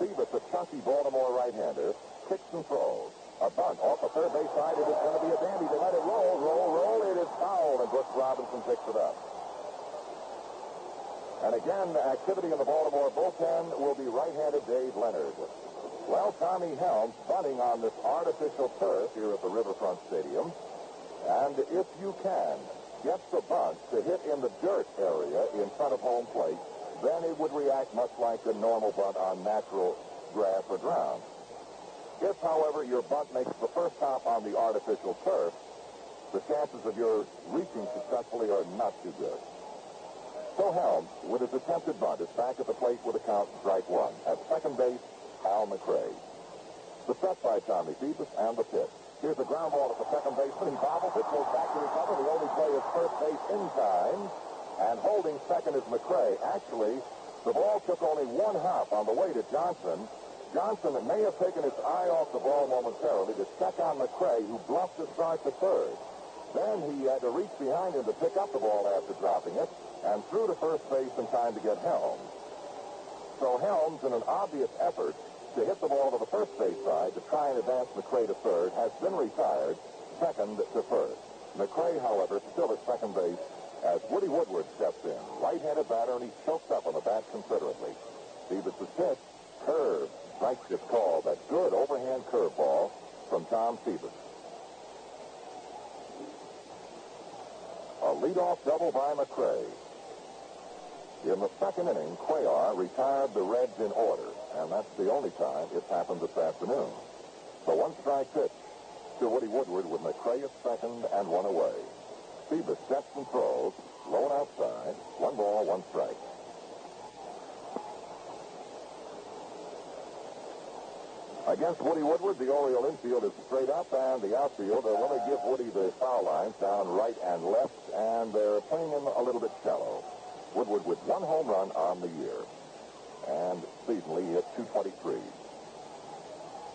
Phoebus, a chunky Baltimore right-hander, kicks and throws. A bunt off the third base side. It is going to be a dandy. They let it roll, roll, roll. It is fouled, and Brooks Robinson picks it up. And again, activity in the Baltimore bullpen will be right-handed Dave Leonhard. Well, Tommy Helms bunting on this artificial turf here at the Riverfront Stadium. And if you can get the bunt to hit in the dirt area in front of home plate, then it would react much like a normal bunt on natural grass or ground. If, however, your bunt makes the first hop on the artificial turf, the chances of your reaching successfully are not too good. So Helms, with his attempted bunt, is back at the plate with a count strike one. At second base, Al McRae. The set by Tommy Phoebus and the pitch. Here's the ground ball at the second baseman. He bobbles it, goes back to recover. The only play is first base in time. And holding second is McRae. Actually, the ball took only one hop on the way to Johnson. Johnson may have taken his eye off the ball momentarily to check on McRae, who bluffed to start to third. Then he had to reach behind him to pick up the ball after dropping it and threw to first base in time to get Helms. So Helms, in an obvious effort to hit the ball to the first base side to try and advance McRae to third, has been retired second to first. McRae, however, still at second base as Woody Woodward steps in. Right-handed batter, and he chokes up on the bat considerably. Phoebus' pitch, curve, strikes gets called. That good overhand curveball from Tom Phoebus. A leadoff double by McRae. In the second inning, Cuellar retired the Reds in order, and that's the only time it's happened this afternoon. The one-strike pitch to Woody Woodward with McRae at second and one away. Phoebus sets and throws, low and outside, one ball, one strike. Against Woody Woodward, the Oriole infield is straight up, and the outfield, they'll only give Woody the foul lines down right and left, and they're playing him a little bit shallow. Woodward with one home run on the year. And seasonally, he hit 223.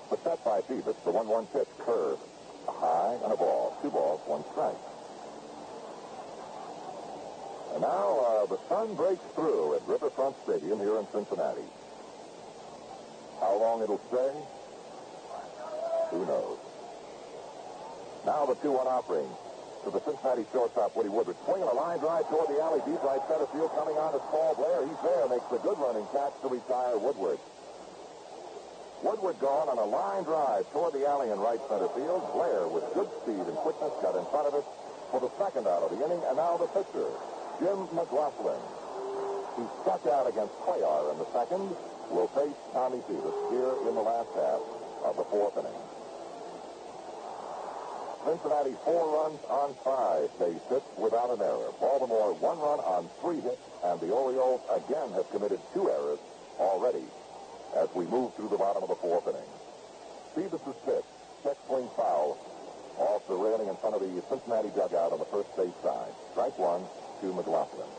The set by Phoebus, the 1-1 pitch, curve, a high and a ball. Two balls, one strike. And now uh, the sun breaks through at Riverfront Stadium here in Cincinnati. How long it'll stay? Who knows? Now the 2-1 offering to the Cincinnati shortstop, Woody Woodward. Swinging a line drive toward the alley, deep right center field. Coming on is Paul Blair. He's there, makes a good running catch to retire Woodward. Woodward gone on a line drive toward the alley in right center field. Blair, with good speed and quickness, got in front of it for the second out of the inning. And now the pitcher, Jim McGlothlin. He struck out against Cuellar in the second. Will face Tommy Phoebus here in the last half of the fourth inning. Cincinnati four runs on five base hits without an error. Baltimore one run on three hits, and the Orioles again have committed two errors already as we move through the bottom of the fourth inning. Phoebus' pitch, check swing foul off the railing in front of the Cincinnati dugout on the first base side. Strike one to McGlothlin.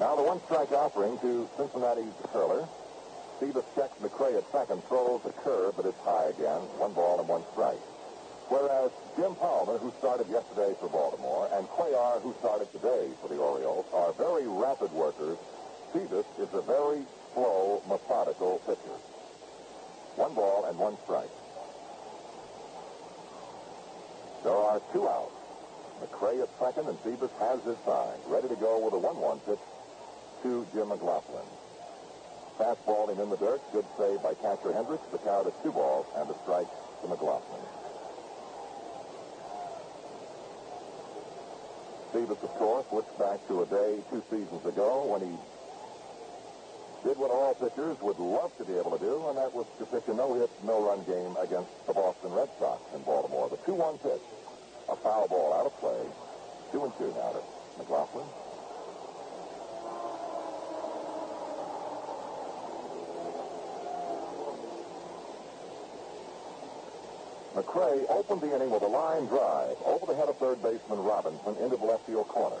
Now the one strike offering to Cincinnati's Curler. Phoebus checks McRae at second, throws the curve, but it's high again. One ball and one strike. Whereas Jim Palmer, who started yesterday for Baltimore, and Cuellar, who started today for the Orioles, are very rapid workers. Phoebus is a very slow, methodical pitcher. One ball and one strike. There are two outs. McRae at second, and Phoebus has his sign. Ready to go with a 1-1 pitch to Jim McGlothlin. Fastball in the dirt. Good save by catcher Hendricks. The count is two balls and a strike to McGlothlin. Phoebus, of course, looks back to a day two seasons ago when he did what all pitchers would love to be able to do, and that was to pitch a no-hit, no-run game against the Boston Red Sox in Baltimore. The 2-1 pitch, a foul ball out of play. Two and two now to McGlothlin. McRae opened the inning with a line drive over the head of third baseman Robinson into the left field corner.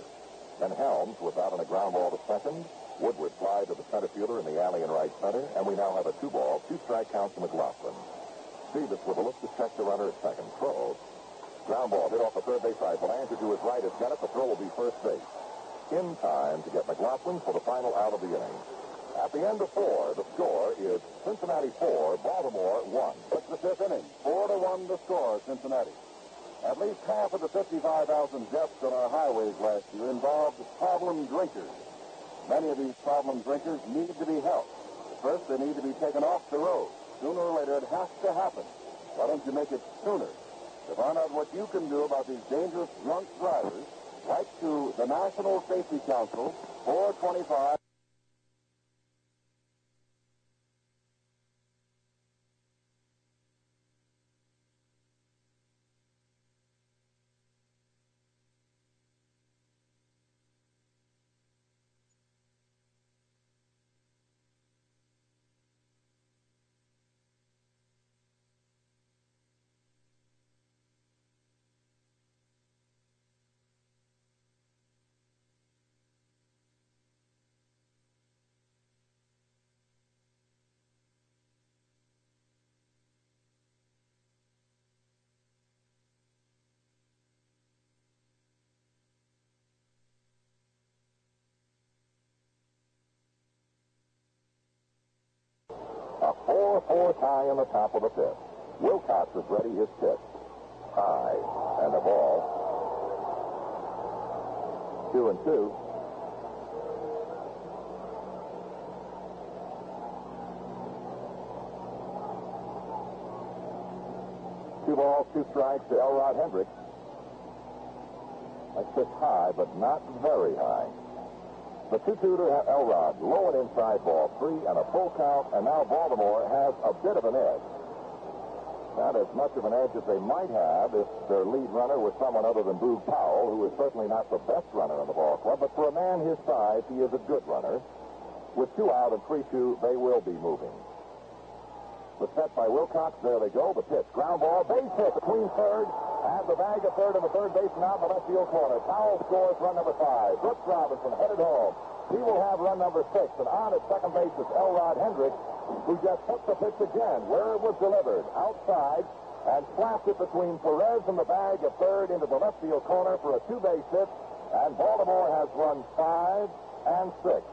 Then Helms was out on a ground ball to second. Woodward fly to the center fielder in the alley in right center, and we now have a two ball, two strike count to McGlothlin. Phoebus with a look to check the runner at second. Throw. Ground ball hit off the third base side. Belanger to his right got it. The throw will be first base. In time to get McGlothlin for the final out of the inning. At the end of four, the score is Cincinnati 4, Baltimore 1. It's the fifth inning. 4 to 1 to score Cincinnati. At least half of the 55,000 deaths on our highways last year involved problem drinkers. Many of these problem drinkers need to be helped. First, they need to be taken off the road. Sooner or later, it has to happen. Why don't you make it sooner? To find out what you can do about these dangerous drunk drivers, write to the National Safety Council, 425. 425- fourth high on the top of the fifth. Wilcox is ready his pitch. High and a ball. Two and two. Two balls, two strikes to Elrod Hendricks. That's pitch high, but not very high. The two-tutor Elrod, low and inside ball, three and a full count, and now Baltimore has a bit of an edge. Not as much of an edge as they might have if their lead runner was someone other than Boog Powell, who is certainly not the best runner in the ball club, but for a man his size, he is a good runner. With two out and three two, they will be moving. The set by Wilcox, there they go. The pitch, ground ball, base hit between third and the bag of third and the third baseman out in the left field corner. Powell scores run number five. Brooks Robinson headed home. He will have run number six. And on at second base is Elrod Hendricks, who just took the pitch again where it was delivered, outside, and slapped it between Perez and the bag of third into the left field corner for a two-base hit. And Baltimore has run five and six.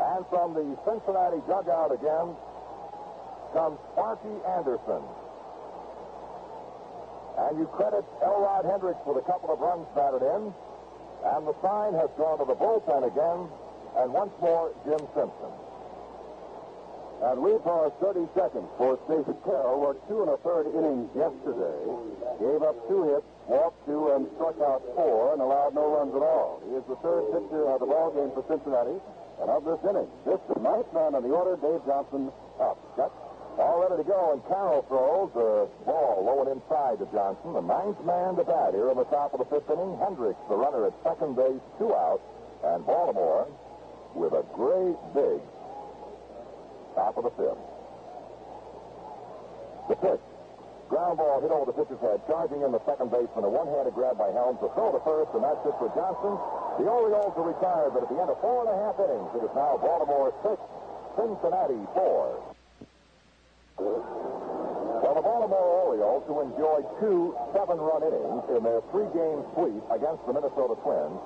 And from the Cincinnati dugout again comes Sparky Anderson. And you credit Elrod Hendricks with a couple of runs batted in. And the sign has gone to the bullpen again. And once more, Jim Simpson. And we paused 30 seconds for Stacy Carroll worked two and a third innings yesterday. Gave up two hits, walked two, and struck out four, and allowed no runs at all. He is the third pitcher of the ball game for Cincinnati, and of this inning. This ninth man on the order, Dave Johnson, up. All ready to go, and Carroll throws the ball low and inside to Johnson. The ninth man to bat here in the top of the fifth inning. Hendricks, the runner at second base, two out. And Baltimore with a great big top of the fifth. The pitch. Ground ball hit over the pitcher's head, charging in the second baseman. A one-handed grab by Helms to throw to first, and that's it for Johnson. The Orioles are retired, but at the end of four and a half innings, it is now Baltimore six Cincinnati 4. Well, the Baltimore Orioles, who enjoyed two seven-run innings in their three-game sweep against the Minnesota Twins,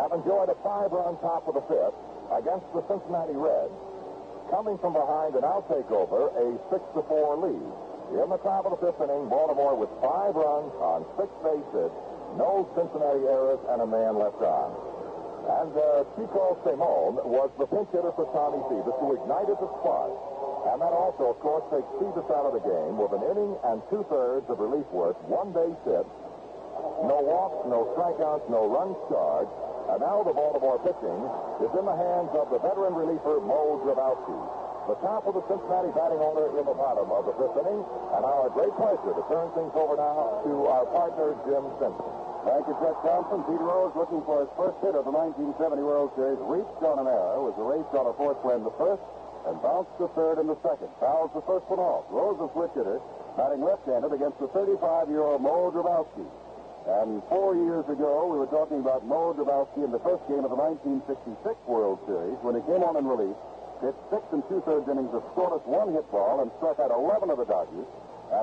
have enjoyed a five-run top of the fifth against the Cincinnati Reds. Coming from behind and now take over a six-to-four lead. In the top of the fifth inning, Baltimore with five runs on six bases, no Cincinnati errors, and a man left on. And uh, Chico Salmon was the pinch hitter for Tommy Phoebus, who ignited the spark. And that also, of course, takes Phoebus out of the game with an inning and two-thirds of relief work, one base hit, no walks, no strikeouts, no runs charged. And now the Baltimore pitching is in the hands of the veteran reliever, Mo Drabowsky. The top of the Cincinnati batting order in the bottom of the fifth inning. And our great pleasure to turn things over now to our partner, Jim Simpson. Thank you, Chuck Thompson. Peter Rose looking for his first hit of the 1970 World Series. Reached on an error, was erased on a fourth in the first, and bounced to third in the second. Fouls the first one off. Rose, a switch hitter, batting left-handed against the 35-year-old Mo Drabowsky. And four years ago, we were talking about Mo Drabowsky in the first game of the 1966 World Series when he came on in relief, hit six and two-thirds innings of scoreless one-hit ball and struck out 11 of the Dodgers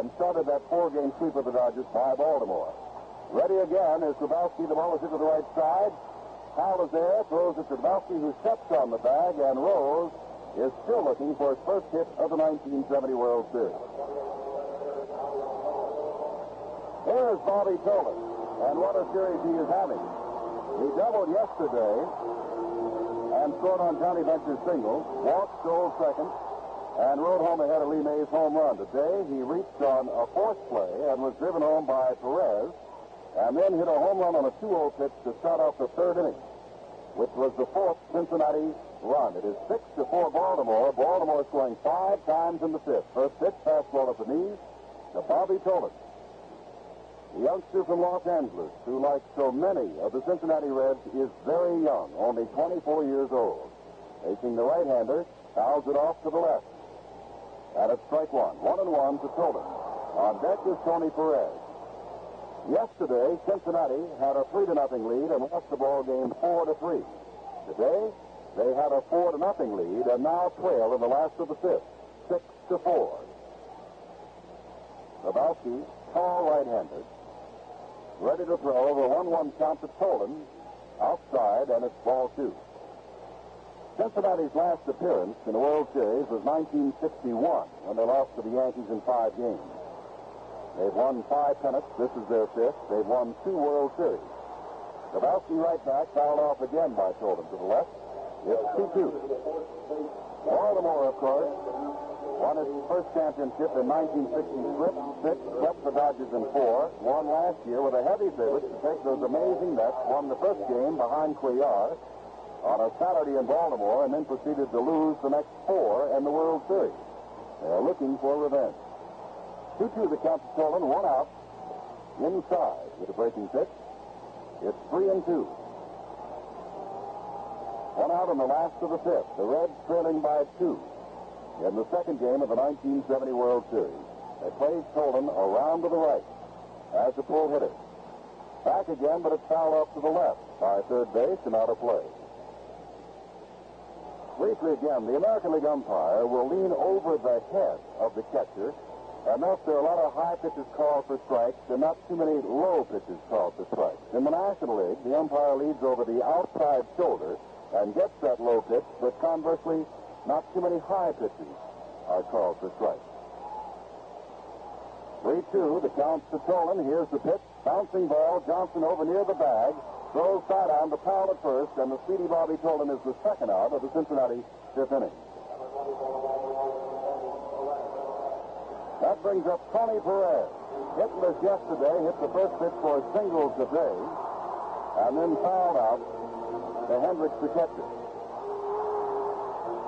and started that four-game sweep of the Dodgers by Baltimore. Ready again is Drabowsky. The ball is to the right side. Powell is there, throws it to Drabowsky, who steps on the bag, and Rose is still looking for his first hit of the 1970 World Series. Here's Bobby Tolan, and what a series he is having. He doubled yesterday and scored on Johnny Bench's single, walked, stole second, and rode home ahead of Lee May's home run. Today, he reached on a fourth play and was driven home by Perez, and then hit a home run on a 2-0 pitch to start off the third inning, which was the fourth Cincinnati run. It is 6 to 4 Baltimore. Baltimore scoring five times in the fifth. First pitch, fastball at the knees to Bobby Tolan. The youngster from Los Angeles, who, like so many of the Cincinnati Reds, is very young, only 24 years old. Facing the right-hander, fouls it off to the left. And it's strike one. One and one to Tolan. On deck is Tony Perez. Yesterday, Cincinnati had a three to nothing lead and lost the ball game four to three. Today, they had a four to nothing lead and now trail in the last of the fifth, six to four. Drabowsky, tall right-hander, ready to throw over one-one count to Tolan, outside, and it's ball two. Cincinnati's last appearance in the World Series was 1961 when they lost to the Yankees in five games. They've won five pennants. This is their fifth. They've won two World Series. Drabowsky right back, fouled off again by Tolan to the left. It's 2-2. Baltimore, of course, won its first championship in 1966, swept the Dodgers in four, won last year with a heavy favorite to take those amazing Mets, won the first game behind Cuellar on a Saturday in Baltimore, and then proceeded to lose the next four in the World Series. They're looking for revenge. 2-2 the count to Tolan, one out, inside with a breaking pitch. It's three and two. One out in the last of the fifth. The Reds trailing by two in the second game of the 1970 World Series. They play Tolan around to the right as a pull hitter. Back again, but it's fouled off to the left by third base and out of play. Briefly again, the American League umpire will lean over the head of the catcher, thus there are a lot of high pitches called for strikes and not too many low pitches called for strikes. In the National League, the umpire leads over the outside shoulder and gets that low pitch, but conversely, not too many high pitches are called for strikes. 3-2, the count to Tolan. Here's the pitch. Bouncing ball. Johnson over near the bag. Throws side on to Powell at first, and the speedy Bobby Tolan is the second out of the Cincinnati fifth inning. That brings up Tony Perez. Hitless yesterday, hit the first pitch for a single today, and then fouled out to Hendricks, the catcher.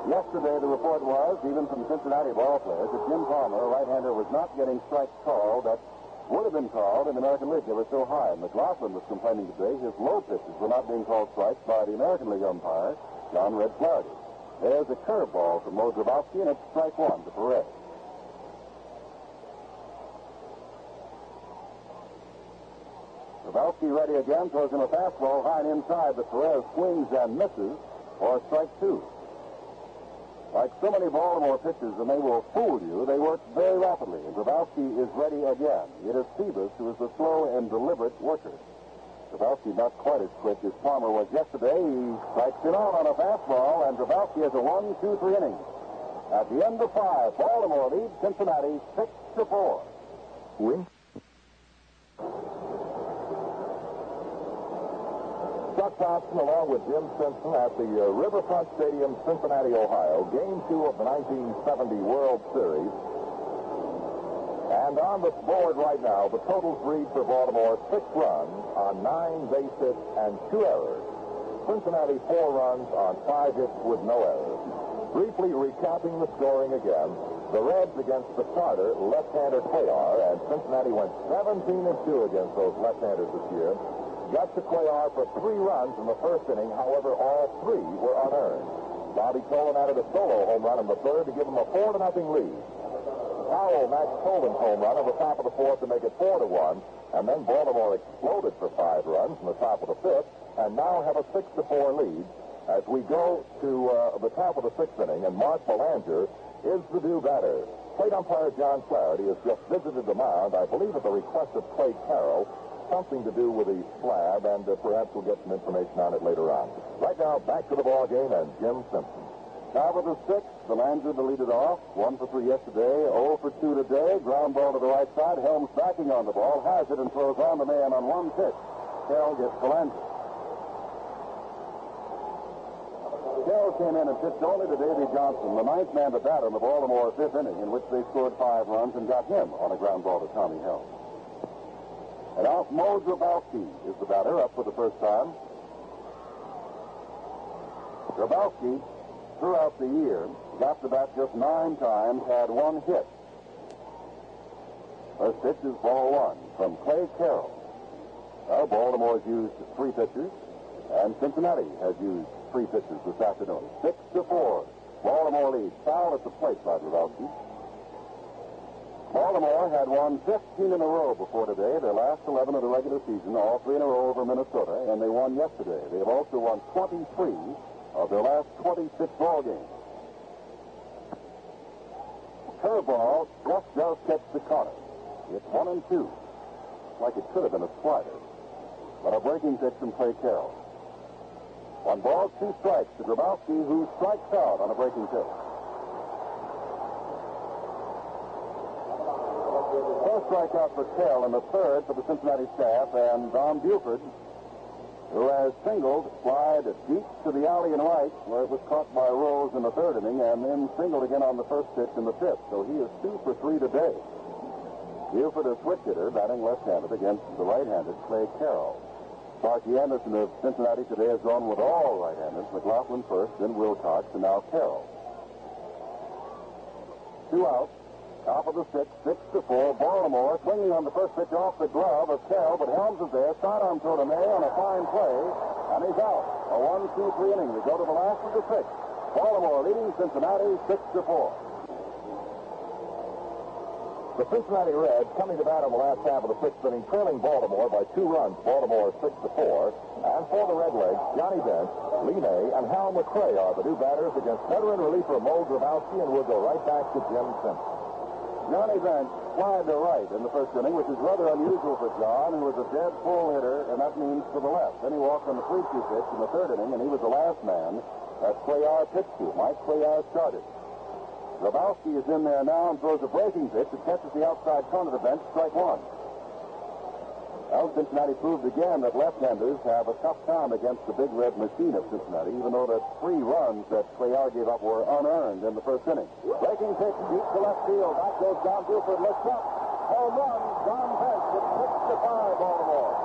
Yesterday, the report was, even from Cincinnati ballplayers, that Jim Palmer, a right-hander, was not getting strikes called that would have been called in the American League. They were so high. And McGlothlin was complaining today his low pitches were not being called strikes by the American League umpire, John Red Flaherty. There's a curveball from Drabowsky, and it's strike one to Perez. Drabowsky ready again, throws him a fastball high and inside, but Perez swings and misses for strike two. Like so many Baltimore pitchers, and they will fool you, they work very rapidly, and Drabowsky is ready again. It is Phoebus who is the slow and deliberate worker. Drabowsky not quite as quick as Palmer was yesterday. He strikes him out on a fastball, and Drabowsky has a one, two, three inning. At the end of five, Baltimore leads Cincinnati six to four. Win. Chuck Thompson along with Jim Simpson at the uh, Riverfront Stadium, Cincinnati, Ohio. Game two of the 1970 World Series. And on the board right now, the totals read for Baltimore six runs on nine base hits and two errors. Cincinnati four runs on five hits with no errors. Briefly recapping the scoring again, the Reds against the starter, left-hander Cuellar, and Cincinnati went 17 and 2 against those left-handers this year. Got to Cuellar for three runs in the first inning. However, all three were unearned. Bobby Tolan added a solo home run in the third to give him a four to nothing lead. Powell matched Tolan's home run the top of the fourth to make it four to one, and then Baltimore exploded for five runs in the top of the fifth, and now have a six to four lead as we go to uh, the top of the sixth inning, and Mark Belanger is the new batter. Plate umpire John Flaherty has just visited the mound, I believe at the request of Clay Carroll, something to do with the slab, and uh, perhaps we'll get some information on it later on. Right now, back to the ball game and Jim Simpson. Top of the sixth, Belanger to lead it off. One for three yesterday, 0 for two today. Ground ball to the right side. Helms backing on the ball, has it and throws on the man on one pitch. Carroll gets the Belanger. Carroll came in and pitched only to Davy Johnson, the ninth man to bat in the Baltimore fifth inning, in which they scored five runs and got him on a ground ball to Tommy Helms. And off Mo is the batter up for the first time. Drabowsky, throughout the year, got to bat just nine times, had one hit. First pitch is ball one from Clay Carroll. Well, Baltimore's used three pitchers, and Cincinnati has used three pitchers this afternoon. Six to four. Baltimore leads. Foul at the plate by Drabowsky. Baltimore had won 15 in a row before today, their last 11 of the regular season, all three in a row over Minnesota, and they won yesterday. They have also won 23 of their last 26 ball games. Curveball just does catch the corner. It's one and two. Like it could have been a slider. But a breaking pitch from Clay Carroll. One ball, two strikes to Drabowsky, who strikes out on a breaking pitch. First strikeout for Carroll and the third for the Cincinnati staff, and Don Buford, who has singled, flied deep to the alley and right, where it was caught by Rose in the third inning, and then singled again on the first pitch in the fifth. So he is two for three today. Buford, a switch hitter, batting left-handed against the right-handed Clay Carroll. Sparky Anderson of Cincinnati today has gone with all right-handers. McGlothlin first, then Wilcox, and now Carroll. Two outs. Top of the sixth, six to four. Baltimore swinging on the first pitch off the glove of Carroll, but Helms is there. Sidearm throw to May on a fine play, and he's out. A one, two, three inning. We go to the last of the sixth. Baltimore leading Cincinnati six to four. The Cincinnati Reds coming to bat in the last half of the sixth inning, trailing Baltimore by two runs. Baltimore six to four. And for the Redlegs, Johnny Bench, Lee May, and Hal McRae are the new batters against veteran reliever Mo Drabowsky, and we'll go right back to Jim Simpson. Johnny Bench flied to right in the first inning, which is rather unusual for John, who was a dead full hitter, and that means to the left. Then he walked on the 3-2 pitch in the third inning, and he was the last man that Cuellar pitched to. Mike Cuellar started. Drabowsky is in there now and throws a breaking pitch that catches the outside corner of the bench, strike one. Well, Cincinnati proved again that left-handers have a tough time against the big red machine of Cincinnati, even though the three runs that Cuellar gave up were unearned in the first inning. Breaking pitch deep to left field. Back goes Don Buford. Looks up. Home run. John Bench. It's six to five, Baltimore.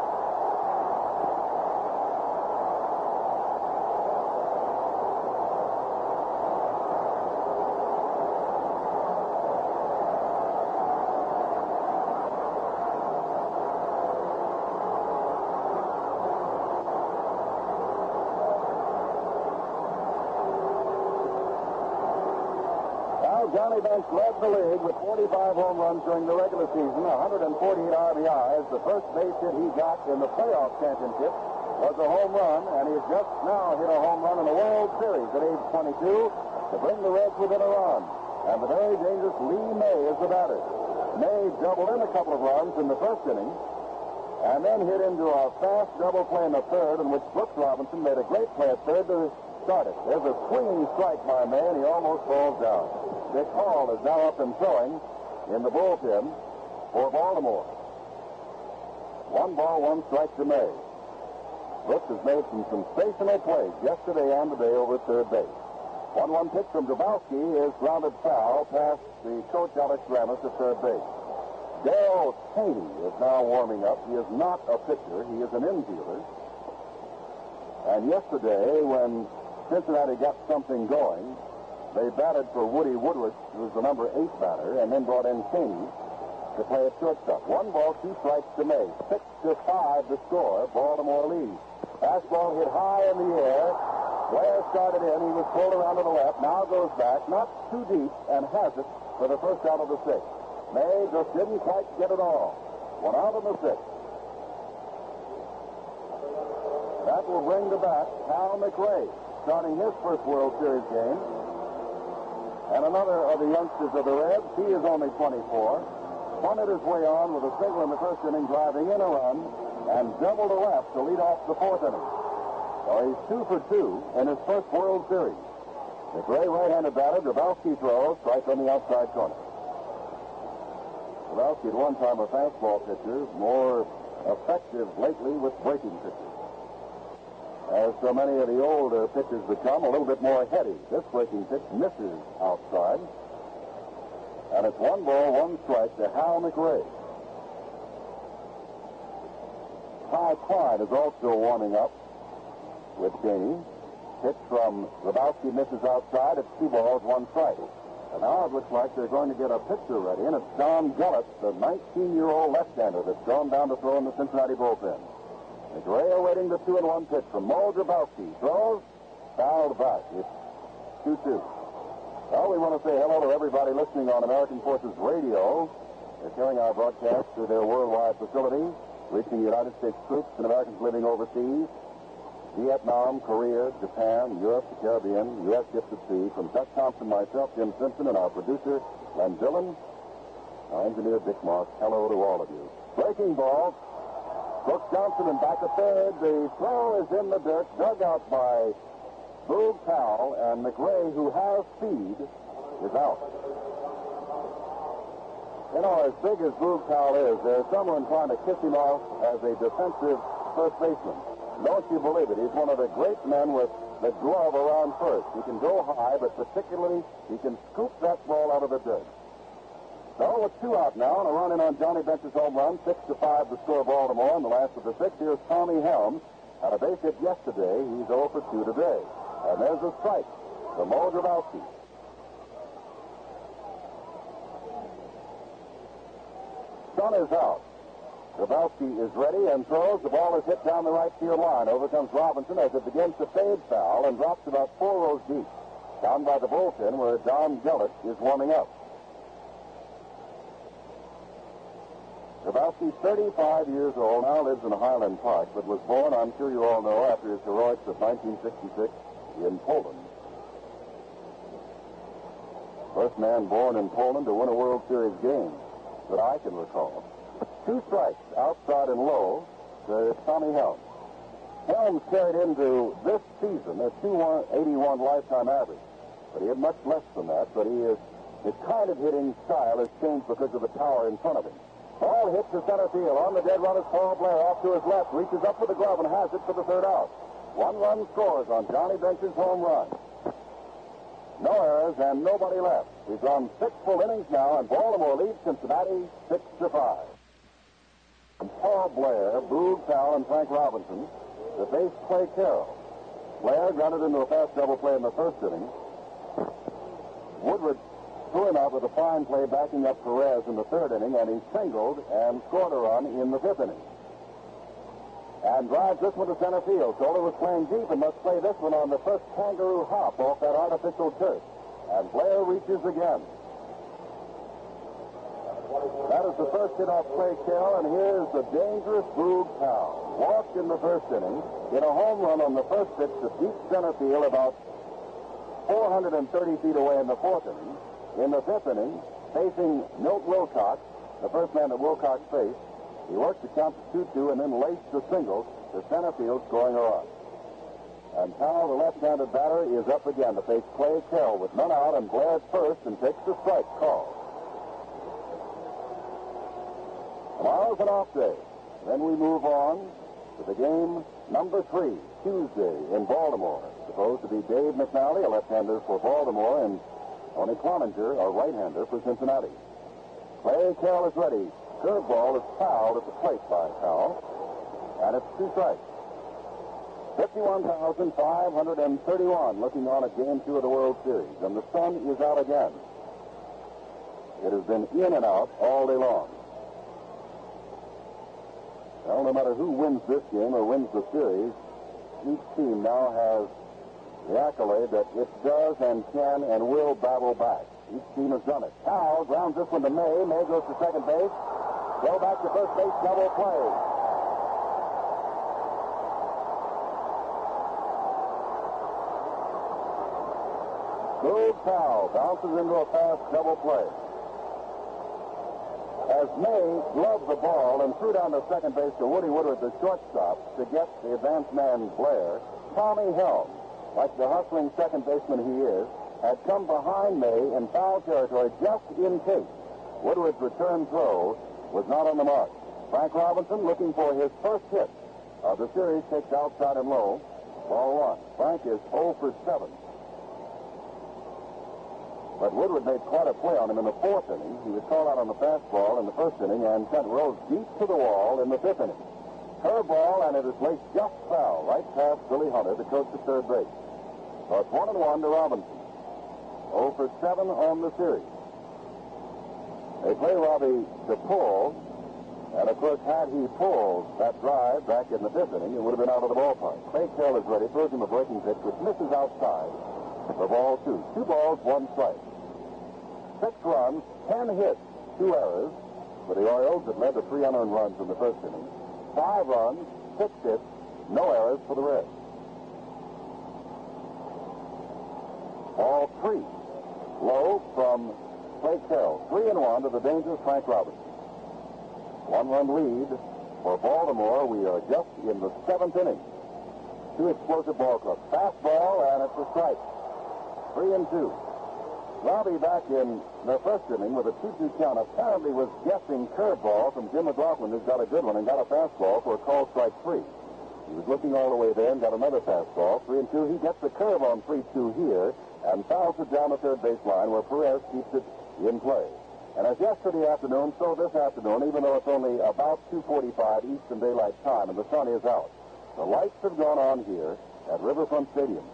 Well, Johnny Bench led the league with 45 home runs during the regular season, 148 RBIs. The first base hit he got in the playoff championship was a home run, and he has just now hit a home run in the World Series at age 22. to bring the Reds within a run. And the very dangerous Lee May is the batter. May doubled in a couple of runs in the first inning, and then hit into a fast double play in the third, in which Brooks Robinson made a great play at third to start it. There's a swinging strike by May, and he almost falls down. Dick Hall is now up and throwing in the bullpen for Baltimore. One ball, one strike to May. Brooks has made some sensational plays yesterday and today over third base. 1-1 pitch from Drabowsky is grounded foul past the coach Alex Grammas at third base. Darrel Chaney is now warming up. He is not a pitcher. He is an infielder. And yesterday, when Cincinnati got something going, they batted for Woody Woodward, was the number eight batter, and then brought in Chaney to play at shortstop. One ball, two strikes to May. Six to five to score. Baltimore leads. Fastball hit high in the air. Blair started in. He was pulled around to the left. Now goes back, not too deep, and has it for the first out of the sixth. May just didn't quite get it all. One out in the sixth. That will bring to bat Hal McRae, starting his first World Series game. And another of the youngsters of the Reds, he is only 24, punted his way on with a single in the first inning, driving in a run, and double to left to lead off the fourth inning. So he's two for two in his first World Series. McRae right-handed batter, Drabowsky throws, strike on the outside corner. Drabowsky at one time a fastball pitcher, more effective lately with breaking pitches. As so many of the older pitchers become, a little bit more heady. This breaking pitch misses outside. And it's one ball, one strike to Hal McRae. Ty Cline is also warming up with Chaney. Pitch from Drabowsky misses outside. It's two balls, one strike. And now it looks like they're going to get a pitcher ready, and it's Don Gullett, the 19-year-old left-hander that's gone down to throw in the Cincinnati bullpen. McRae awaiting the two and one pitch from Mo Drabowsky. Throws, fouled back. It's 2-2. Well, we want to say hello to everybody listening on American Forces Radio. They're carrying our broadcast to their worldwide facility, reaching United States troops and Americans living overseas. Vietnam, Korea, Japan, Europe, the Caribbean, U.S. at sea. From Chuck Thompson, myself, Jim Simpson, and our producer, Len Dillon, our engineer, Dick Moss. Hello to all of you. Breaking ball. Brooks Johnson and back at third. The throw is in the dirt, dug out by Boog Powell, and McRae, who has speed, is out. You know, as big as Boog Powell is, there's someone trying to kiss him off as a defensive first baseman. Don't you believe it? He's one of the great men with the glove around first. He can go high, but particularly he can scoop that ball out of the dirt. So with two out now and a run in on Johnny Bench's home run, six to five to score Baltimore in the last of the six. Here's Tommy Helms. Had a base hit yesterday. He's 0 for 2 today. And there's a strike from Mo Drabowsky. Sun is out. Drabowsky is ready and throws. The ball is hit down the right field line. Over comes Robinson as it begins to fade foul and drops about four rows deep. Down by the bullpen where Don Gullett is warming up. Drabowsky, 35 years old, now lives in Highland Park, but was born, I'm sure you all know, after his heroics of 1966 in Poland. First man born in Poland to win a World Series game that I can recall. Two strikes, outside and low, to Tommy Helms. Helms carried into this season a 281 lifetime average, but he had much less than that. But he is his kind of hitting style has changed because of the tower in front of him. Ball hits to center field. On the dead run is Paul Blair off to his left, reaches up with the glove and has it for the third out. One run scores on Johnny Bench's home run. No errors and nobody left. We've gone six full innings now, and Baltimore leads Cincinnati six to five. And Paul Blair, Boog Powell, and Frank Robinson to face Clay Carroll. Blair grounded into a fast double play in the first inning. Woodward out with a fine play backing up Perez in the third inning, and he singled and scored a run in the fifth inning. And drives this one to center field. Soler was playing deep and must play this one on the first kangaroo hop off that artificial turf. And Blair reaches again. That is the first hit off Clay Carroll, and here's the dangerous Boog Powell. Walked in the first inning, hit a home run on the first pitch to deep center field about 430 feet away in the fourth inning. In the fifth inning, facing Milt Wilcox, the first man that Wilcox faced, he worked the count to 2-2 and then laced the single to center field, scoring a run. And now the left-handed batter, is up again to face Clay Carroll with none out and Blair first and takes the strike call. Tomorrow's an off day. Then we move on to the game number three, Tuesday in Baltimore. Supposed to be Dave McNally, a left-hander for Baltimore, and Tony Cloninger, a right-hander for Cincinnati. Clay Carroll is ready. Curveball is fouled at the plate by Powell, and it's two strikes. 51,531 looking on at game two of the World Series, and the sun is out again. It has been in and out all day long. Well, no matter who wins this game or wins the series, each team now has the accolade that it does and can and will battle back. Each team has done it. Powell grounds this one to May. May goes to second base. Go back to first base, double play. Boog Powell bounces into a fast double play. As May gloved the ball and threw down to second base to Woody Woodward, the shortstop, to get the advance man Blair, Tommy Helm, like the hustling second baseman he is, had come behind May in foul territory just in case Woodward's return throw was not on the mark. Frank Robinson, looking for his first hit of the series, takes outside and low. Ball one. Frank is 0 for 7. But Woodward made quite a play on him in the fourth inning. He was called out on the fastball in the first inning and sent Rose deep to the wall in the fifth inning. Curveball, and it is laced just foul, right past Billy Hunter, the coach at third base. So it's one and one to Robinson. 0 for 7 on the series. They play Robbie to pull, and of course, had he pulled that drive back in the fifth inning, it would have been out of the ballpark. Clay Carroll is ready, throws him a breaking pitch, which misses outside. The ball two. Two balls, one strike. Six runs, ten hits, two errors for the Orioles that led to three unearned runs in the first inning. Five runs, six hits, no errors for the Reds. All three. Low from Clay Hill. Three and one to the dangerous Frank Robinson. One run lead for Baltimore. We are just in the seventh inning. Two explosive ball clubs. Fastball, and it's a strike. Three and two. Robbie back in the first inning with a 2-2 count apparently was guessing curveball from Jim McGlothlin, who's got a good one, and got a fastball for a call strike three. He was looking all the way there and got another fastball. Three and two. He gets the curve on 3-2 here and fouls it down the third baseline where Perez keeps it in play. And as yesterday afternoon, so this afternoon, even though it's only about 2.45 Eastern Daylight Time and the sun is out, the lights have gone on here at Riverfront Stadium.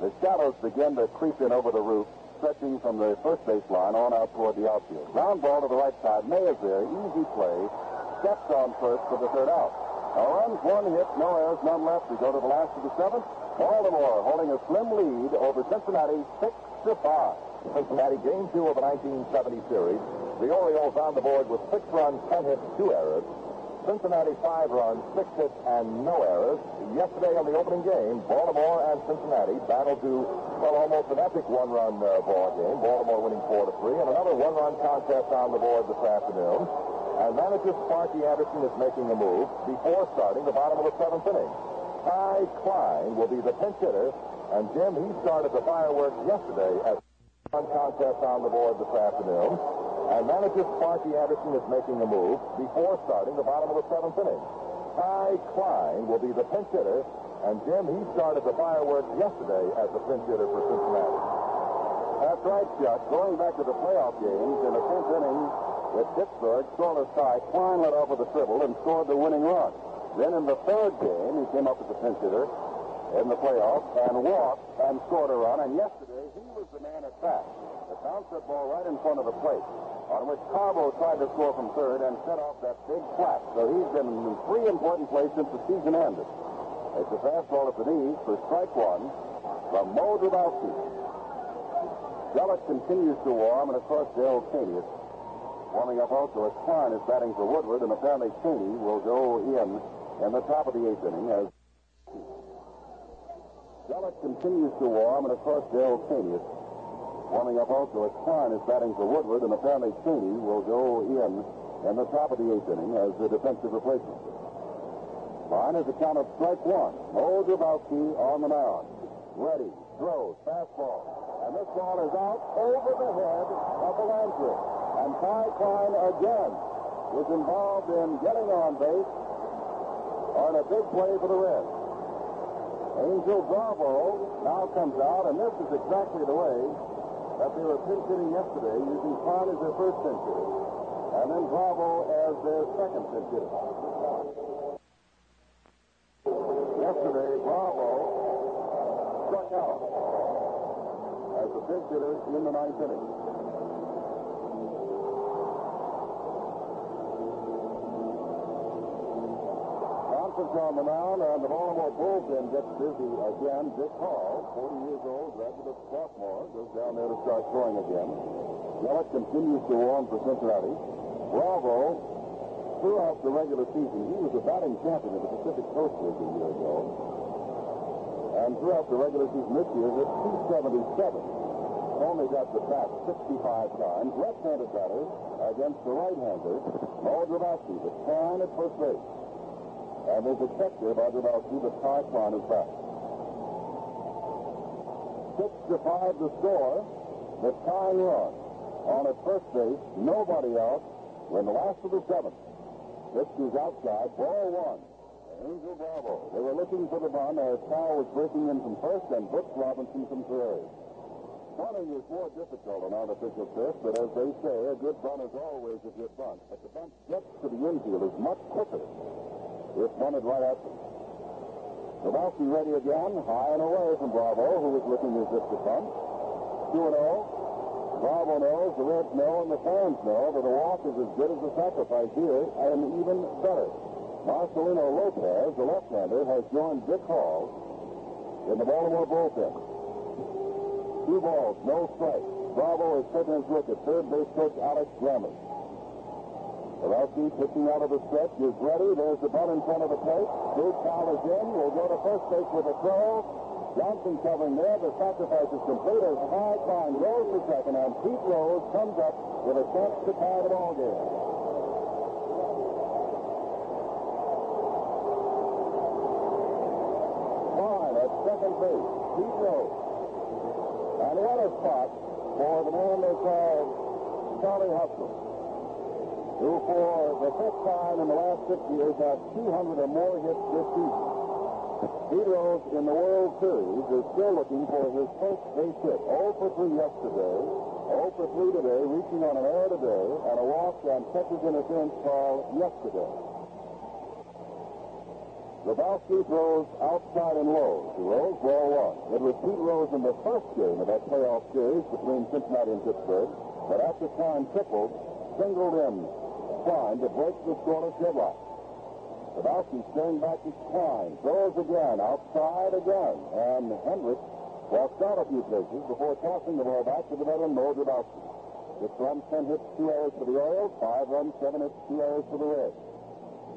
The shadows begin to creep in over the roof, stretching from the first baseline on out toward the outfield. Ground ball to the right side. May is there. Easy play. Steps on first for the third out. No runs, one hit, no errors, none left. We go to the last of the seventh. Baltimore holding a slim lead over Cincinnati, six to five. Cincinnati game two of the 1970 series. The Orioles on the board with six runs, ten hits, two errors. Cincinnati five runs, six hits, and no errors. Yesterday on the opening game, Baltimore and Cincinnati battled to, well, almost an epic one-run uh, ball game. Baltimore winning four to three, and another one-run contest on the board this afternoon. And manager Sparky Anderson is making a move before starting the bottom of the seventh inning. Ty Cline will be the pinch hitter, and Jim, he started the fireworks yesterday as one contest on the board this afternoon. And manager Sparky Anderson is making a move before starting the bottom of the seventh inning. Ty Cline will be the pinch hitter, and Jim, he started the fireworks yesterday as the pinch hitter for Cincinnati. That's right, Chuck. Going back to the playoff games, in the tenth inning with Pittsburgh, scoreless tie, Cline led off with a triple and scored the winning run. Then in the third game, he came up as the pinch hitter in the playoffs and walked and scored a run. And yesterday, he was the man at bat. The bounced that ball right in front of the plate on which Carbo tried to score from third and set off that big flat. So he's been in three important plays since the season ended. It's a fastball at the knees for strike one from Mo Drabowsky. Gullett continues to warm, and of course, Dale Chaney is warming up also as Cline is batting for Woodward, and apparently Chaney will go in in the top of the eighth inning as Gullett continues to warm, and of course, Dale Chaney is warming up also as Cline is batting for Woodward, and apparently Chaney will go in in the top of the eighth inning as the defensive replacement. Cline is a count of strike one. Mo Drabowsky on the mound. Ready, throws, fastball. And this ball is out over the head of the Lancers. And Ty Klein again is involved in getting on base on a big play for the Reds. Angel Bravo now comes out, and this is exactly the way that they were pinch hitting yesterday, using Cline as their first pinch hitter, and then Bravo as their second pinch hitter. Yesterday, Bravo struck out as the pinch hitter in the ninth inning. Johnson's on the mound, and the Baltimore bullpen gets busy again. Dick Hall, 40 years old, graduate of Swarthmore, goes down there to start throwing again. Gillett continues to warm for Cincinnati. Bravo, throughout the regular season, he was a batting champion of the Pacific Coast League a year ago. And throughout the regular season this year, hit 277. Only got the bat 65 times. Left-handed batter against the right-hander, Mo Drabowsky, the Cline at first base. And there's a check there by Drabowsky that Ty Cline is back. Six to five the score. The tying run on at first base, nobody out. When the last of the seventh. This is outside, ball one. Angel Bravo. They were looking for the bunt as Powell was breaking in from first and Butch Robinson from third. Bunting is more difficult on artificial turf, but as they say, a good bunt is always a good bunt. But the bunt gets to the infield is much quicker if bunted right them. Drabowsky ready again, high and away from Bravo, who was looking as if to bunt. 2 0. Bravo knows, the Reds know, and the fans know that a walk is as good as a sacrifice here, and even better. Marcelino Lopez, the left-hander, has joined Dick Hall in the Baltimore bullpen. Two balls, no strikes. Bravo is taking his look at third base coach Alex Grammas. Drabowsky pitching out of the stretch is ready. There's the bunt in front of the plate. Big foul is in. We'll go to first base with a throw. Johnson covering there. The sacrifice is complete as Ty Cline goes to second, and Pete Rose comes up with a chance to tie the ball game. Cline at second base. Pete Rose. And what a spot for the man they call Charlie Hustle, who for the fifth time in the last six years has 200 or more hits this season. Rose in the World Series is still looking for his first base hit. 0 for 3 yesterday, 0 for 3 today, reaching on an error today, and a walk on Texas interference call yesterday. Drabowsky throws outside and low Rose, ball one. It was Pete Rose in the first game of that playoff series between Cincinnati and Pittsburgh, but after Cline tripled, singled in Cline to break the scoreless deadlock. Drabowsky staring back to Cline, throws again, outside again, and Hendricks walks out a few places before tossing the ball back to the veteran Mo Drabowsky. Six runs, ten hits, two errors for the Orioles, five runs, seven hits, two errors for the Reds.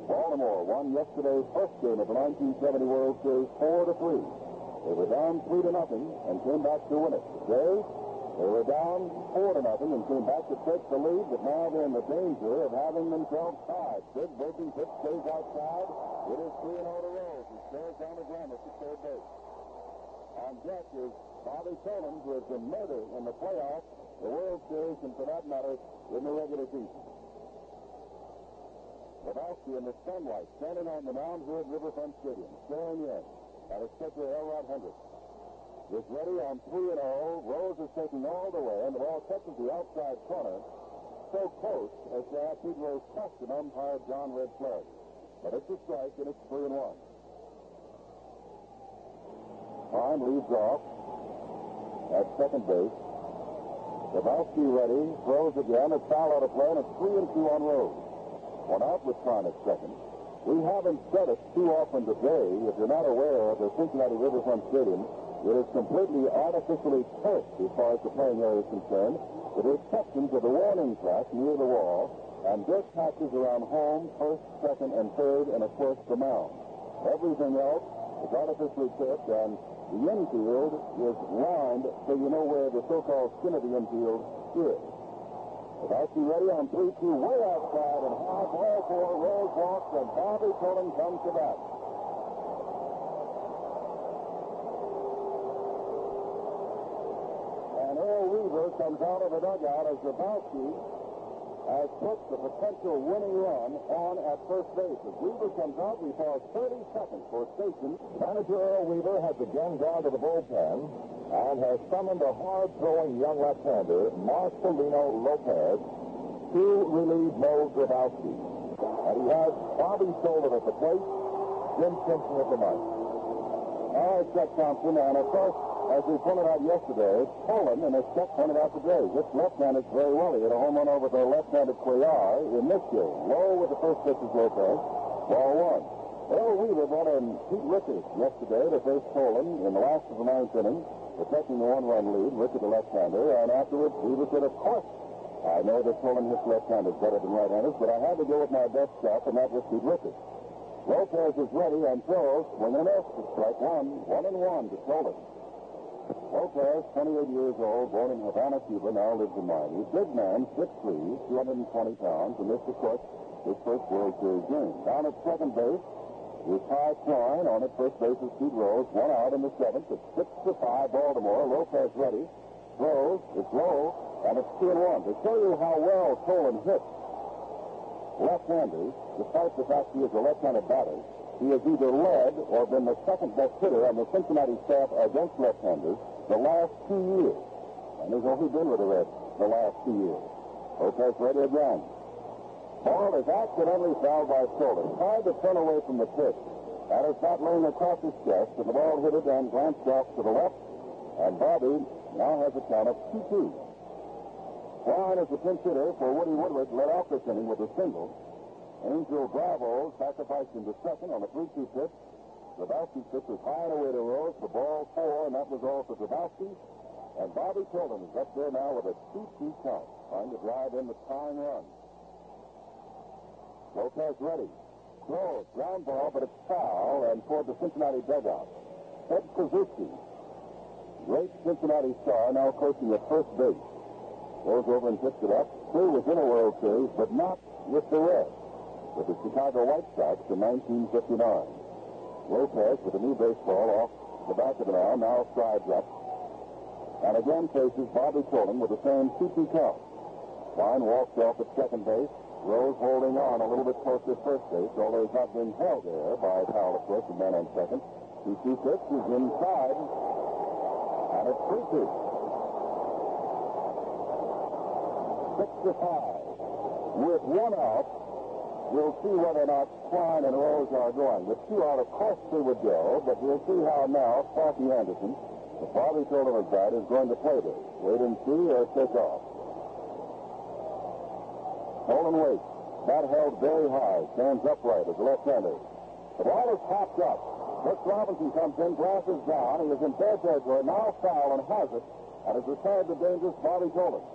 Baltimore won yesterday's first game of the 1970 World Series 4 to 3. They were down 3 to nothing and came back to win it. Today, they were down 4 to nothing and came back to take the lead, but now they're in the danger of having themselves tied. Big breaking pitch stays outside. It is 3 0 to Rose. He stares down the Glamis to third base. On deck is Bobby Tolan, who has been murdered in the playoffs, the World Series, and for that matter, in the regular season. Drabowsky in the sunlight, standing on the mound here at Riverfront Stadium, staring in at his pitcher, Elrod Hendricks. Is ready on 3 and 0. Rose is taking all the way, and the ball touches the outside corner so close as to have Pete Rose question umpire John Red. But it's a strike, and it's 3 and 1. Time leads off at second base. Drabowsky ready, throws again, it's foul out of play, and it's 3 and 2 on Rose. One out with Cline at second. We haven't said it too often today. If you're not aware of the Cincinnati Riverfront Stadium, it is completely artificially turfed as far as the playing area is concerned, with the exception to the warning track near the wall and dirt patches around home, first, second, and third, and of course the mound. Everything else is artificially tipped, and the infield is lined so you know where the so-called skin of the infield is. Drabowsky ready on 3-2, way outside, and high ball four, Rose walks, and Bobby Tolan comes to bat. And Earl Weaver comes out of the dugout as Drabowsky has put the potential winning run on at first base. As Weaver comes out, we pause 30 seconds for station. Manager Earl Weaver has again gone to the bullpen and has summoned a hard-throwing young left-hander, Marcelino Lopez, to relieve Mo Drabowsky. And he has Bobby Tolan at the plate, Jim Simpson at the mic. All right, Chuck Thompson, and of course, as we pointed out yesterday, Tolan, and as Chuck pointed out today, hits left-handed very well. He hit a home run over the left-handed Cuellar in this game. Low with the first pitch is Lopez. Ball one. Earl Weaver brought in Pete Richert yesterday to face Tolan in the last of the ninth inning, protecting the one-run lead. Richert, the left-hander, and afterwards Weaver said, of course, I know that Tolan hits left-handers better than right-handers, but I had to go with my best stuff, and that was Pete Richert. Lopez is ready and throws, swing and a miss strike one, one and one to Tolan. Lopez, 28 years old, born in Havana, Cuba, now lives in Miami. Big man, 6'3", 220 pounds, and missed, of course, his first World Series game. Down at second base is Ty Cline. On at first base is Pete Rose. One out in the seventh. It's 6 to 5, Baltimore. Lopez ready. Throws. It's low, and it's 2 and 1. To show you how well Tolan hits left-handers, despite the fact he is a left-handed batter, he has either led or been the second best hitter on the Cincinnati staff against left-handers the last two years. And he's only been with the Reds the last two years. Lopez ready again. Ball is accidentally fouled by Tolan. Tried to turn away from the pitch. That is not laying across his chest, and the ball hit it and glanced off to the left. And Bobby now has a count of 2-2. Cline is the pinch hitter for Woody Woodward, led off this inning with a single. Angel Bravo sacrificed him to second on a 3-2 pitch. Drabowsky pitch was high and away to Rose for ball four, and that was all for Drabowsky. And Bobby Tolan is up there now with a 2-2 count, trying to drive in the tying run. Lopez ready. Throws, ground ball, but it's foul, and toward the Cincinnati dugout. Ed Kluszewski, great Cincinnati star, now coaching at first base. Goes over and picks it up. Two was in a World Series, but not with the Reds with the Chicago White Sox in 1959. Lopez with a new baseball off the back of the mound, now strides up. And again faces Bobby Tolan with the same 2-2 count. Cline walks off at second base. Rose holding on a little bit closer to first base, although he's not being held there by Powell, of course, the man on second. 2-2 pitch is inside. And it's 3-2. 6 to 5. With one out, We'll see whether or not Cline and Rose are going. With two out, of course they would go, but we'll see how now Sparky Anderson, the Bobby Tolan of that, is going to play this. Wait and see or take off. Tolan waits. Bat held very high. Stands upright as a left-hander. The ball is popped up. Brooks Robinson comes in, glasses down. He is in fair territory, now foul and has it, and has retired the dangerous Bobby Tolan.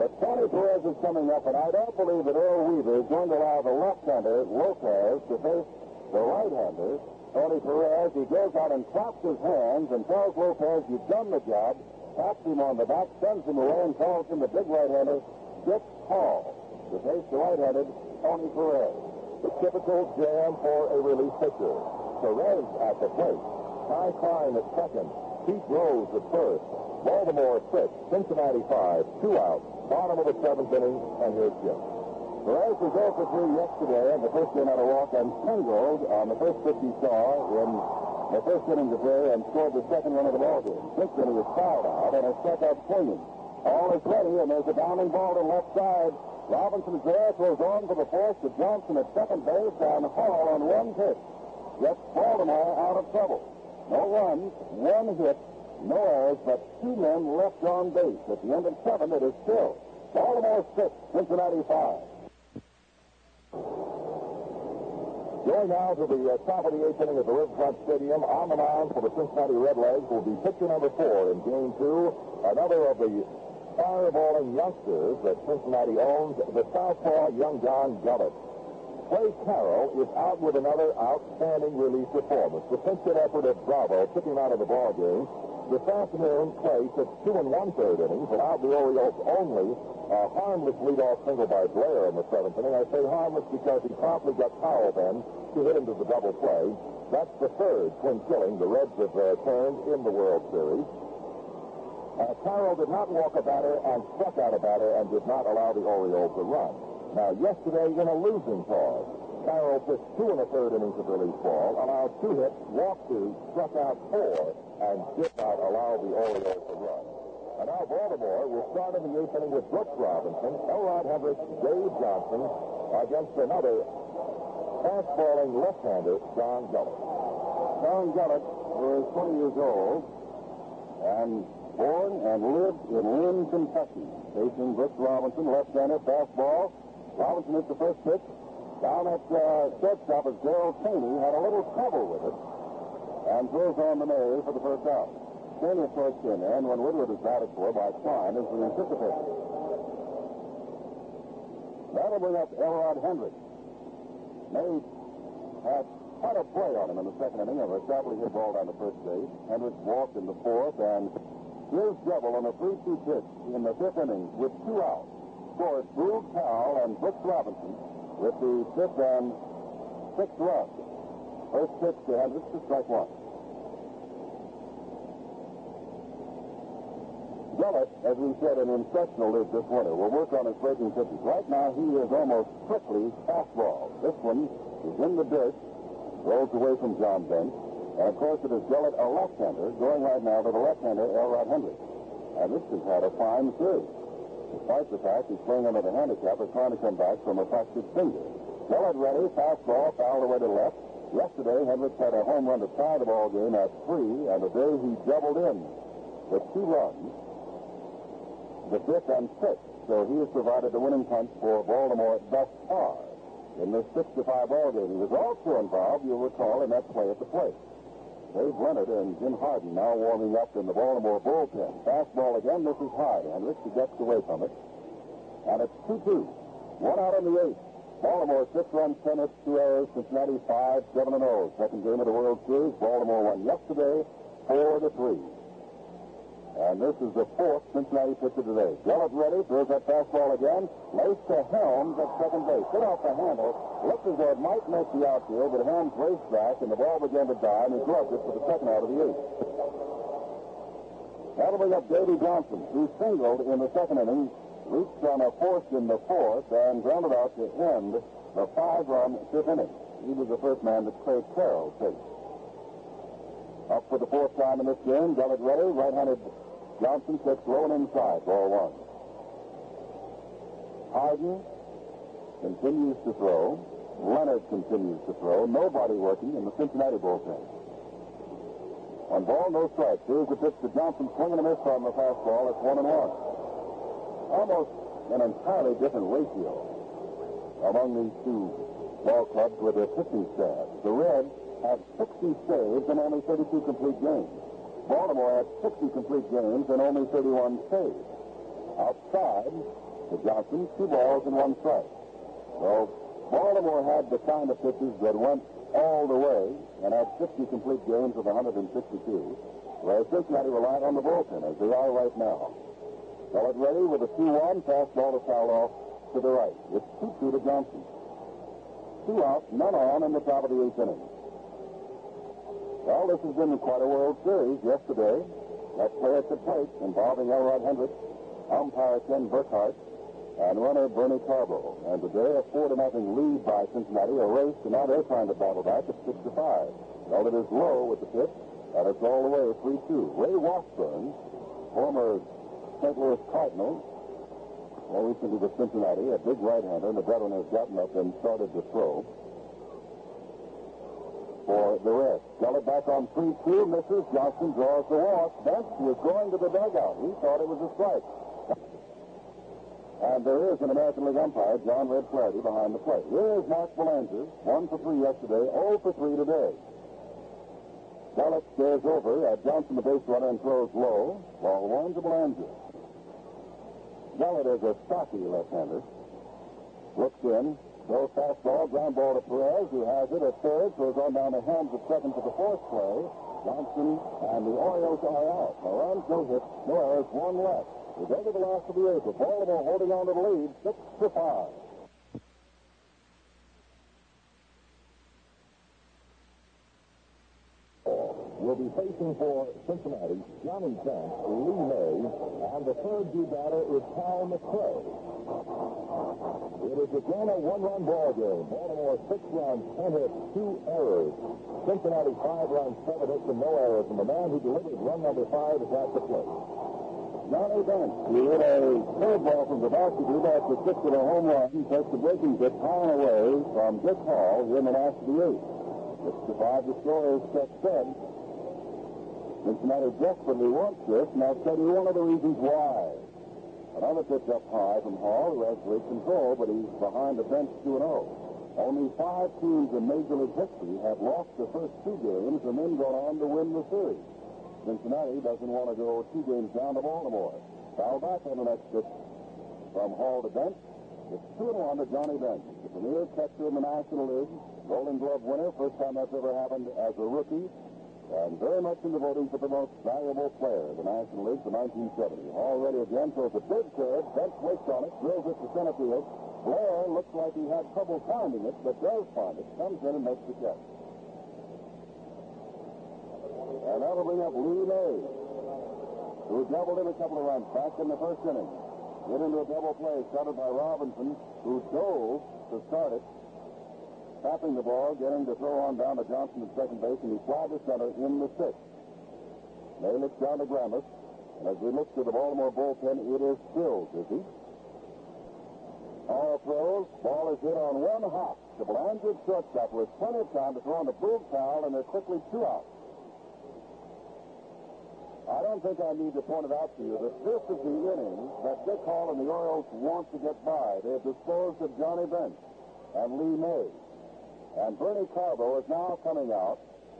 But Tony Perez is coming up, and I don't believe that Earl Weaver is going to allow the left-hander, Lopez, to face the right-hander, Tony Perez. He goes out and claps his hands and tells Lopez, you've done the job, taps him on the back, sends him away, and calls him the big right-hander, Dick Hall, to face the right-handed Tony Perez. The typical jam for a relief pitcher. Perez at the plate. Ty Cline at second. Pete Rose at first. Baltimore six. Cincinnati five. Two outs. Bottom of the seventh inning, and here's Jim. Perez was 0 for 3 yesterday and the first inning out a walk and singled on the first pitch he saw in the first inning today and scored the second run of the ball game. Then was fouled out and a struck out swinging. All is ready, and there's a bounding ball to left side. Robinson's there, throws on for the fourth to Johnson at second base, and Hall on one pitch. Gets Baltimore out of trouble. No runs, one hit, no errors, but two men left on base. At the end of seven, it is still Baltimore six, Cincinnati five. Going now to the uh, top of the eighth inning at the Riverfront Stadium. On the mound for the Cincinnati Redlegs will be pitcher number four in game two. Another of the fireballing youngsters that Cincinnati owns, the southpaw young Don Gullett. Clay Carroll is out with another outstanding relief performance. The pinch effort at Bravo took him out of the ball game. This afternoon, Clay took two and one-third innings, allowed the Orioles only a harmless leadoff single by Blair in the seventh inning. I say harmless because he promptly got Powell then to hit him to the double play. That's the third twin killing the Reds have uh, turned in the World Series. Uh, Carroll did not walk a batter and struck out a batter and did not allow the Orioles to run. Now, yesterday in a losing cause, Carroll pitched two and a third innings of relief ball, allowed two hits, walked two, struck out four, and did not allow the Orioles to run. And now Baltimore will start in the eighth inning with Brooks Robinson, Elrod Hendricks, Dave Johnson against another fastballing left-hander, Don Gullett. Don Gullett was 20 years old and born and lived in Lynn, Kentucky. Facing Brooks Robinson, left-hander, fastball. Robinson hit the first pitch. Down at uh, shortstop as Gerald Chaney had a little trouble with it and throws on the nose for the first out. Chaney, of in when Woodward is batted for by Cline as the anticipated. That'll bring up Elrod Hendricks. May had quite a play on him in the second inning of a sharply hit ball down the first base. Hendricks walked in the fourth, and his double on a 3-2 pitch in the fifth inning with two outs scored Boog Powell and Brooks Robinson with the fifth and sixth runs. First pitch to Hendricks to strike one. Gullett, as we said, an instructional league this winter, will work on his breaking pitches. Right now, he is almost strictly fastball. This one is in the dirt, rolls away from John Bench. And, of course, it is Gullett, a left-hander, going right now to the left-hander, Elrod Hendricks. And this has had a fine series. Despite the fact he's playing under the handicap of trying to come back from a fractured finger. Gullett ready, fastball, fouled away to left. Yesterday, Hendricks had a home run to tie the ball game at three, and today he doubled in with two runs the fifth and sixth. So he has provided the winning punch for Baltimore thus far in this 6 to 5 ball game. He was also involved, you'll recall, in that play at the plate. Dave Leonhard and Jim Hardin now warming up in the Baltimore bullpen. Fastball again, this is high. Hendricks gets away from it. And it's 2-2. One out in the eighth. Baltimore, six runs, ten hits, two errors. Cincinnati, five, seven and oh. Second game of the World Series. Baltimore won yesterday, four to three. And this is the fourth Cincinnati pitcher today. Gullett ready, throws that fastball again. Laced to Helms at second base. Hit off the handle. Looked as though it might make the outfield, but Helms raced back, and the ball began to die, and he gloved it for the second out of the eighth. That'll bring up Davey Johnson, who singled in the second inning, reached on a force in the fourth, and grounded out to end the five-run fifth inning. He was the first man that Clay Carroll faced. Up for the fourth time in this game, Gullett ready, right-handed Johnson sits low and inside, ball one. Hardin continues to throw. Leonhard continues to throw. Nobody working in the Cincinnati bullpen. One ball, no strikes. Here's the pitch to Johnson, swinging a miss on the fastball. It's one and one. Almost an entirely different ratio among these two ball clubs with their pitching staffs. The Reds have 60 saves and only 32 complete games. Baltimore had 60 complete games and only 31 saves. Outside, the Johnsons, two balls and one strike. So Baltimore had the kind of pitches that went all the way and had 60 complete games of 162, whereas Cincinnati relied on the bullpen, as they are right now. Gullett ready with a 2-1, fastball to foul off to the right. It's 2-2 to Johnson. Two out, none on in the top of the eighth inning. Well, this has been quite a World Series yesterday. That play at the plate involving Elrod Hendricks, umpire Ken Burkhart, and runner Bernie Carbo. And today, a 4 to nothing lead by Cincinnati, a race, and now they're trying to battle back at 6 to 5. Well, it is low with the pitch, and it's all the way 3 2. Ray Washburn, former St. Louis Cardinal, well, recently with Cincinnati, a big right hander, and the veteran has gotten up and started to throw for the Reds. Gullett back on 3-2, misses. Johnson draws the walk. Bench was going to the dugout. He thought it was a strike. And there is an American League umpire, John Red Flaherty, behind the plate. Here is Mark Belanger, 1 for 3 yesterday, 0 for 3 today. Gullett stares over at Johnson, the base runner, and throws low. Ball one to Belanger. Gullett is a stocky left-hander. Looks in, throws fastball, ground ball to Perez, who has it at third, throws on down the hands at second for the fourth play. Johnson and the Orioles are out. No runs, no hits, no errors, one left. We go to the last of the eighth Baltimore holding on to the lead, six to five. Will be facing for Cincinnati Johnny Bench, Lee May, and the third due batter is Hal McRae. It is again a one-run ball game. Baltimore six runs, ten hits, two errors. Cincinnati five runs, seven hits, and no errors. And the man who delivered run number five is at the plate. Johnny Bench, he hit a curveball from the back to that to six with a home run. He takes the breaking pitch high away from Dick Hall in the last of the eighth. Six to five, is set said. Cincinnati desperately wants this, and I'll tell you one of the reasons why. Another pitch up high from Hall, who has great control, but he's behind the bench 2-0. Only five teams in Major League history have lost the first two games and then gone on to win the series. Cincinnati doesn't want to go two games down to Baltimore. Foul back on the next pitch from Hall to Bench. It's 2 1 to Johnny Bench, the premier catcher in the National League, Golden Glove winner, first time that's ever happened as a rookie, and very much in the voting for the most valuable player of the National League for 1970. Already again throws a big curve, Bench waits on it, drills it to center field. Blair looks like he had trouble finding it, but does find it, comes in and makes the catch. And that'll bring up Lee May, who doubled in a couple of runs back in the first inning. Get into a double play started by Robinson, who dove to start it tapping the ball, getting to throw on down to Johnson at second base, and he fly to center in the sixth. May looks down to Grammas, and as we look to the Baltimore bullpen, it is still busy. All throws, ball is hit on one hop. The Belanger shortstop with plenty of time to throw on the Boog foul, and they're quickly two out. I don't think I need to point it out to you that this is the inning that Dick Hall and the Orioles want to get by. They have disposed of Johnny Bench and Lee May. And Bernie Carbo is now coming out.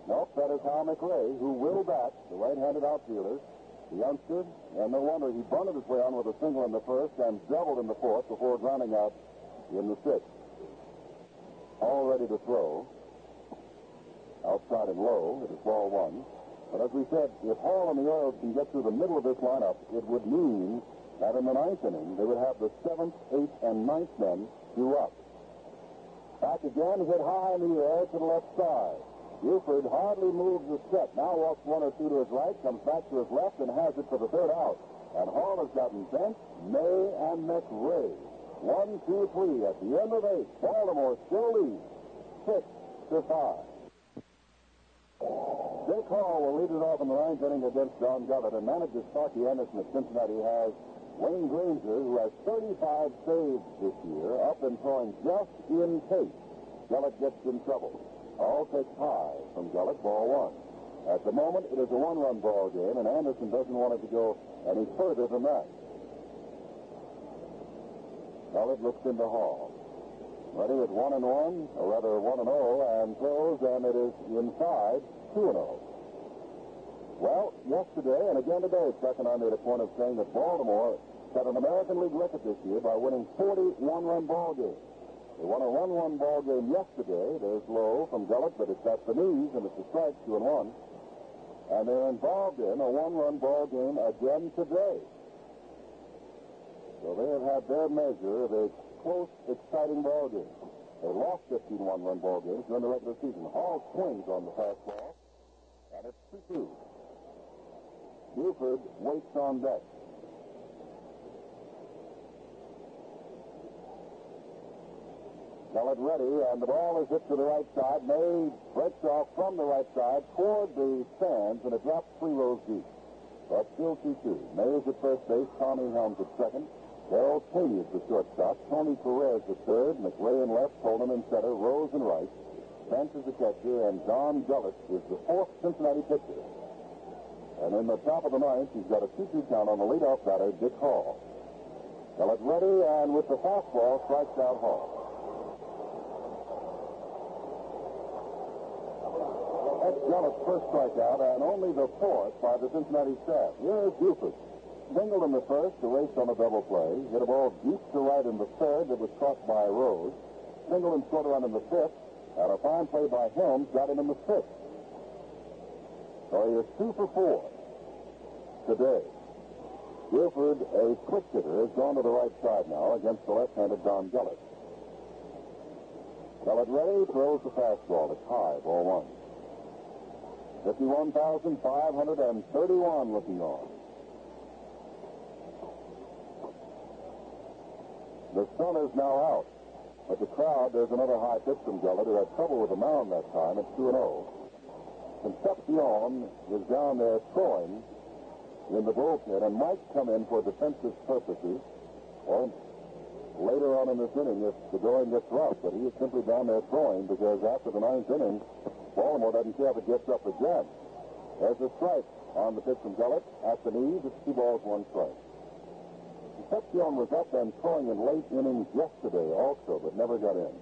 Nope, that is Hal McRae, who will bat, the right-handed outfielder, the youngster. And no wonder he bunted his way on with a single in the first and doubled in the fourth before grounding out in the sixth. All ready to throw. Outside and low, it is ball one. But as we said, if Hall and the Orioles can get through the middle of this lineup, it would mean that in the ninth inning, they would have the seventh, eighth, and ninth men due up. Back again, hit high in the air to the left side. Buford hardly moves the step. Now walks one or two to his right, comes back to his left, and has it for the third out. And Hall has gotten Bench, May, and McRae. One, two, three. At the end of eight, Baltimore still leads. Six to five. Dick Hall will lead it off in the ninth inning against John Gullett, and manager Sparky Anderson of Cincinnati has Wayne Granger, who has 35 saves this year, up and throwing just in case Gullett gets in trouble. All takes high from Gullett, ball one. At the moment, it is a one-run ball game, and Anderson doesn't want it to go any further than that. Gullett looks into Hall. Ready at one and one, or rather one and oh, and throws, and it is inside two and oh. Well, yesterday and again today, and I made a point of saying that Baltimore set an American League record this year by winning 40 one-run ball games. They won a one-run ball game yesterday. There's low from Gullett, but it's at the knees, and it's a strike, two and one. And they're involved in a one-run ball game again today. So they have had their measure of a close, exciting ball game. They lost 15 one-run ball games during the regular season. Hall swings on the fastball, and it's 2-2. Buford waits on deck. Gullett ready, and the ball is hit to the right side. May breaks off from the right side toward the stands, and it drops three rows deep. But still 2-2. May is at first base, Tommy Helms at second. Darrel Chaney is the shortstop, Tony Perez the third, McRae in left, Coleman in center, Rose in right. Bench is the catcher, and Don Gullett is the fourth Cincinnati pitcher. And in the top of the ninth, he's got a 2-2 count on the leadoff batter, Dick Hall. Gullett ready, and with the fastball, strikes out Hall. Gullett's first strikeout, and only the fourth by the Cincinnati staff. Here's Buford. singled in the first, erased on a double play. Hit a ball deep to right in the third that was caught by Rose. Single and short run in the fifth. And a fine play by Helms got him in the sixth. So he is two for four today. Buford, a quick hitter, has gone to the right side now against the left-handed Don Gullett. Gullett ready, throws the fastball. It's high, ball one. 51,531 looking on. The sun is now out. But the crowd, there's another high pitch from Gullett who had trouble with the mound that time at 2 0. Concepcion is down there throwing in the bullpen and might come in for defensive purposes or later on in this inning if the going gets rough. But he is simply down there throwing because after the ninth inning, Baltimore doesn't care if it gets up again. There's a strike on the pitch from Gullett at the knees. It's two balls, one strike. Concepcion was up and throwing in late innings yesterday also, but never got in.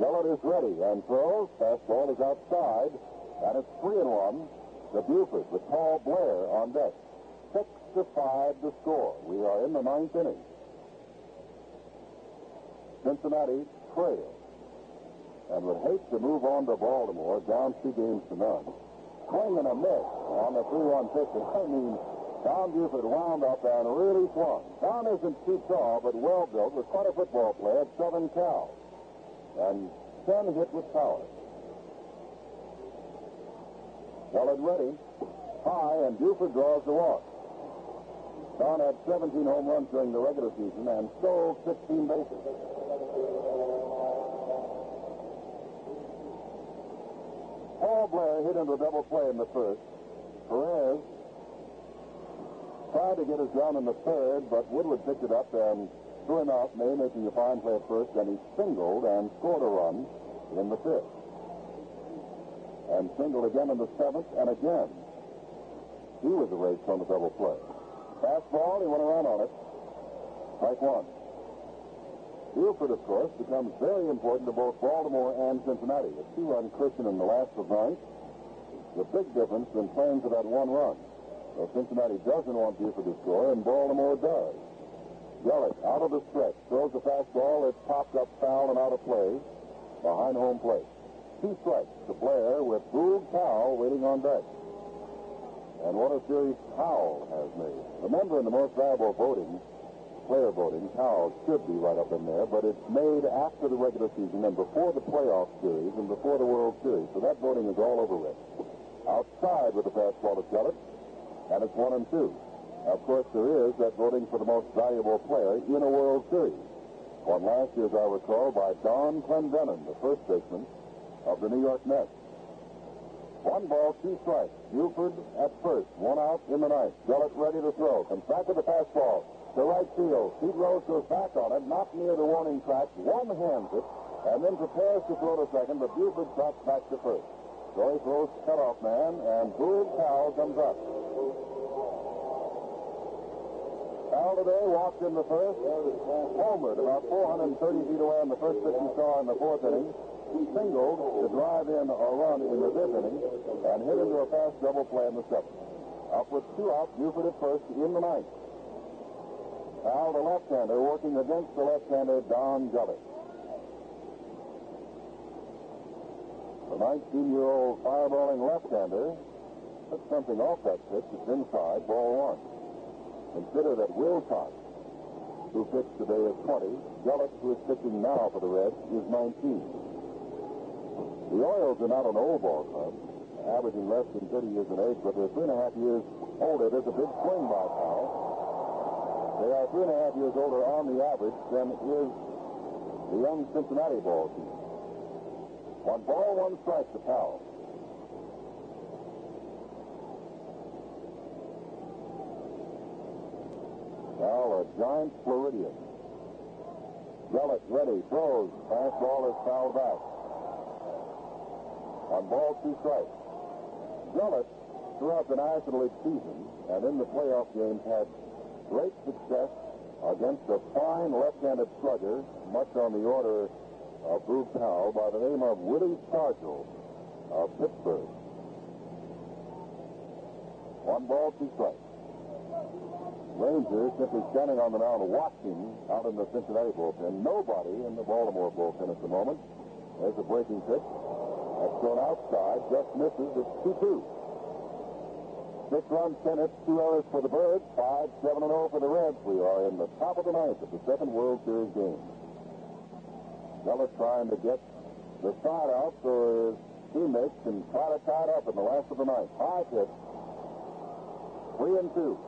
Gullett is ready and throws. Fastball is outside, and it's three and one to Buford with Paul Blair on deck. Six to five to score. We are in the ninth inning. Cincinnati trail and would hate to move on to Baltimore down two games to none. And a miss on the 3-1 pitch. I mean, Don Buford wound up and really swung. Don isn't too tall, but well built, was quite a football player at Southern Cal. And 10 hit with power. Gullett ready. High, and Buford draws the walk. Don had 17 home runs during the regular season and stole 16 bases. Paul Blair hit into a double play in the first. Perez tried to get his ground in the third, but Woodward picked it up and threw him out, May making a fine play at first, and he singled and scored a run in the fifth. And singled again in the seventh, and again. He was erased on the double play. Fastball, he went around on it. Strike one. Buford, of course, becomes very important to both Baltimore and Cincinnati. A two-run cushion in the last of ninth. The big difference in playing for that one run. Well, Cincinnati doesn't want Buford to score, and Baltimore does. Gullett out of the stretch, throws the fastball. It's popped up foul and out of play behind home plate. Two strikes to Blair with Boog Powell waiting on deck. And what a series Powell has made. Remember, in the most valuable voting, player voting, Powell should be right up in there, but it's made after the regular season and before the playoff series and before the World Series. So that voting is all over with. Outside with the fastball to Gullett, and it's one and two. Of course, there is that voting for the most valuable player in a World Series. Won last year, as I recall, by Donn Clendenon, the first baseman of the New York Mets. One ball, two strikes. Buford at first, one out in the ninth. Gullett ready to throw. Comes back with the fastball to right field. Pete Rose goes back on it, not near the warning track. One hands it, and then prepares to throw to second, but Buford drops back to first. He throws cutoff man, and Boog Powell comes up. Powell today walked in the first, homered about 430 feet away on the first pitch he saw in the fourth inning. He singled to drive in a run in the fifth inning and hit into a fast double play in the seventh. Up with two outs, Buford at first in the ninth. Powell, the left-hander, working against the left-hander, Don Gullett. The 19-year-old fireballing left-hander took something off that pitch. It's inside, ball one. Consider that Wilcox, who pitched today, is 20. Gullett, who is pitching now for the Reds, is 19. The Orioles are not an old ball club, averaging less than 30 years in age, but they're three and a half years older. There's a big swing by Powell. They are three and a half years older on the average than is the young Cincinnati ball team. One ball, one strike to Powell. Now a giant Floridian. Gullett ready, throws. Fastball is fouled back. On ball, two strikes. Gullett, throughout the National League season and in the playoff games, had great success against a fine left-handed slugger, much on the order of Boog Powell, by the name of Willie Stargell of Pittsburgh. One ball, two strikes. Granger simply standing on the mound watching out in the Cincinnati bullpen. Nobody in the Baltimore bullpen at the moment. There's a breaking pitch. That's thrown outside. Just misses. It's 2-2. Six runs, ten hits, two errors for the Birds. Five, seven, and zero for the Reds. We are in the top of the ninth of the second World Series game. Zeller trying to get the side out so his teammates can try to tie it up in the last of the ninth. High pitch. Three and two.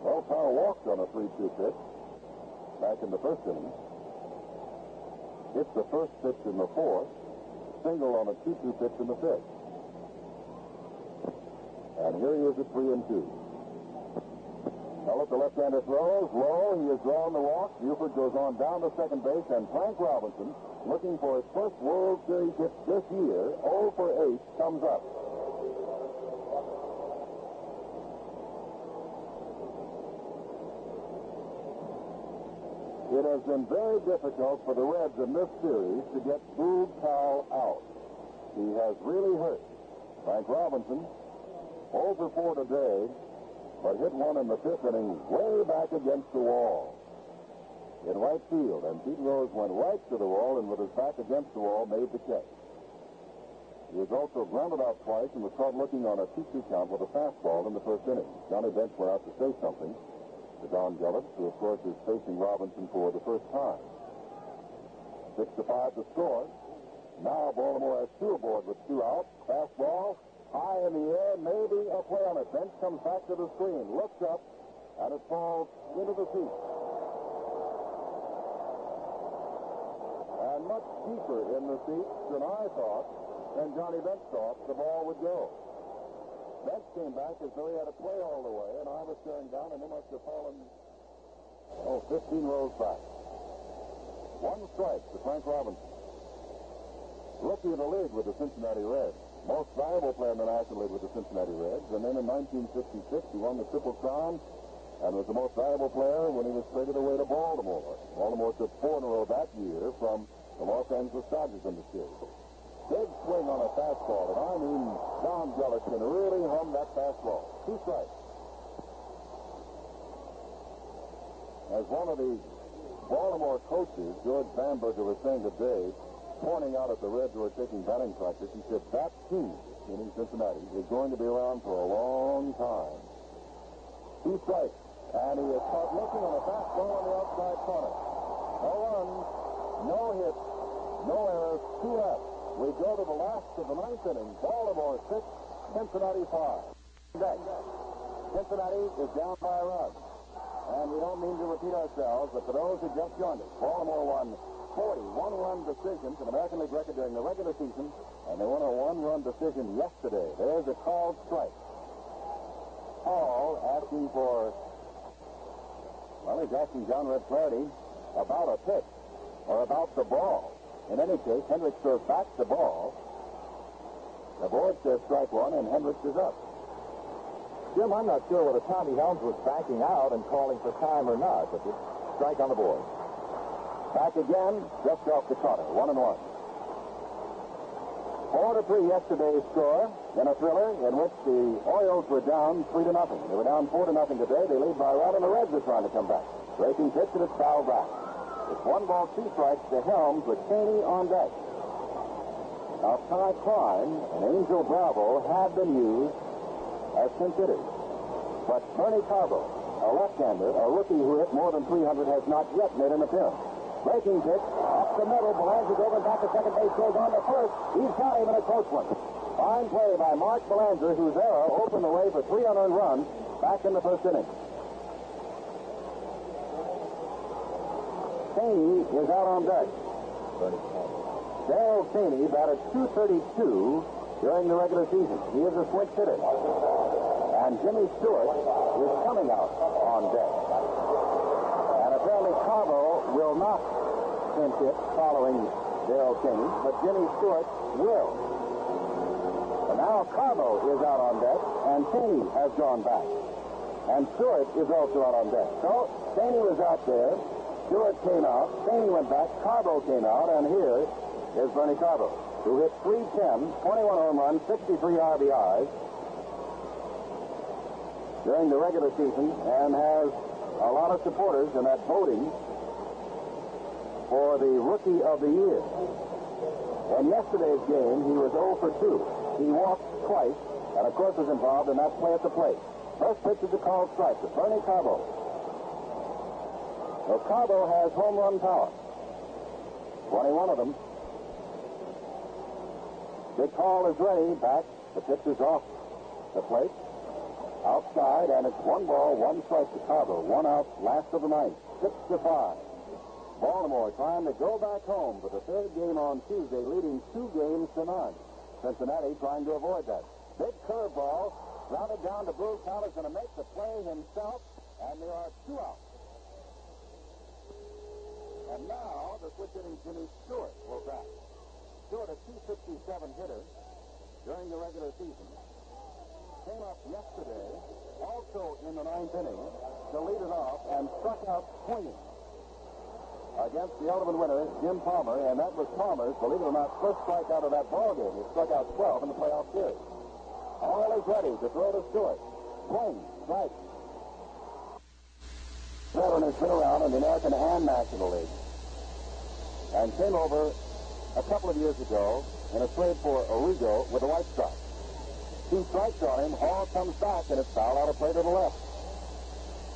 Well, Powell walked on a 3-2 pitch back in the first inning. Hits the first pitch in the fourth. Single on a 2-2 pitch in the fifth. And here he is at 3 and 2. Now look, the left-hander throws. Low. He is drawn the walk. Buford goes on down to second base, and Frank Robinson, looking for his first World Series hit this year, 0 for 8, comes up. It has been very difficult for the Reds in this series to get Boog Powell out. He has really hurt. Frank Robinson, 0 for 4 today, but hit one in the fifth inning way back against the wall in right field. And Pete Rose went right to the wall and with his back against the wall made the catch. He was also grounded out twice and was caught looking on a 2-2 count with a fastball in the first inning. Johnny Bench went out to say something to Don Gullett, who of course is facing Robinson for the first time. Six to five to score. Now Baltimore has two aboard with two out. Fastball high in the air, maybe a play on it. Bench comes back to the screen, looks up, and it falls into the seat. And much deeper in the seats than I thought, than Johnny Bench thought the ball would go. Bench came back as though he had a play all the way, and I was staring down, and he must have fallen, oh, 15 rows back. One strike to Frank Robinson. Rookie of the league with the Cincinnati Reds. Most valuable player in the National League with the Cincinnati Reds. And then in 1966, he won the Triple Crown and was the most valuable player when he was traded away to Baltimore. Baltimore took four in a row that year from the Los Angeles Dodgers in the series. Big swing on a fastball, and I mean, Don can really hum that fastball. Two strikes. As one of the Baltimore coaches, George Bamberger, was saying today, pointing out at the Reds who are taking batting practice, he said that team, meaning Cincinnati, is going to be around for a long time. Two strikes, and he is caught looking on a fastball on the outside corner. No runs, no hits, no errors, two left. We go to the last of the ninth inning. Baltimore six, Cincinnati five. Next, Cincinnati is down by a run. And we don't mean to repeat ourselves, but for those who just joined us, Baltimore won 40 one-run decisions in American League record during the regular season, and they won a one-run decision yesterday. There's a called strike. Paul asking for, well, he's asking John Red Flaherty about a pitch or about the ball. In any case, Hendricks throws back the ball. The board says strike one, and Hendricks is up. Jim, I'm not sure whether Tommy Helms was backing out and calling for time or not, but strike on the board. Back again, just off the cutter, one and one. Four to three yesterday's score in a thriller in which the Orioles were down three to nothing. They were down four to nothing today. They lead by one, and the Reds are trying to come back. Breaking pitch and it's fouled back. It's one ball, two strikes to Helms with Chaney on deck. Now, Ty Cline and Angel Bravo have been used as hitters. But Bernie Carbo, a left-hander, a rookie who hit more than 300, has not yet made an appearance. Breaking pitch, up the middle, Belanger over back to second base, goes on to first. He's got him in a close one. Fine play by Mark Belanger, whose error opened the way for three unearned runs back in the first inning. Chaney is out on deck. Darrel Chaney batted 232 during the regular season. He is a switch hitter. And Jimmy Stewart is coming out on deck. Apparently Carbo will not pinch hit following Darrel Chaney, but Jimmy Stewart will. And now Carbo is out on deck, and Chaney has gone back. And Stewart is also out on deck. So Chaney was out there. Stewart came out. Chaney went back. Carbo came out. And here is Bernie Carbo, who hit 310, 21 home runs, 63 RBIs. during the regular season and has a lot of supporters in that voting for the Rookie of the Year. In yesterday's game, he was 0 for 2. He walked twice, and of course was involved in that play at the plate. First pitch is a called strike to Bernie Carbo. Well, Carbo has home run power. 21 of them. Big call is ready. Back. The pitch is off the plate. Outside, and it's one ball, one strike to Carbo. One out, last of the ninth. Six to five. Baltimore trying to go back home for the third game on Tuesday, leading two games to none. Cincinnati trying to avoid that. Big curveball, grounded down to Bruce Howler's going to make the play himself, and there are two outs. And now the switch hitting Jimmy Stewart will bat. Stewart, a 267 hitter during the regular season, came up yesterday, also in the ninth inning, to lead it off and struck out swinging against the ultimate winner, Jim Palmer, and that was Palmer's, believe it or not, first strikeout of that ball game. He struck out 12 in the playoff series. All is ready to throw to Stewart. Swing, strike. Veteran has been around in the American and National League and came over a couple of years ago in a trade for Origo with the White Sox. Two strikes on him, Hall comes back, and it's foul out of play to the left.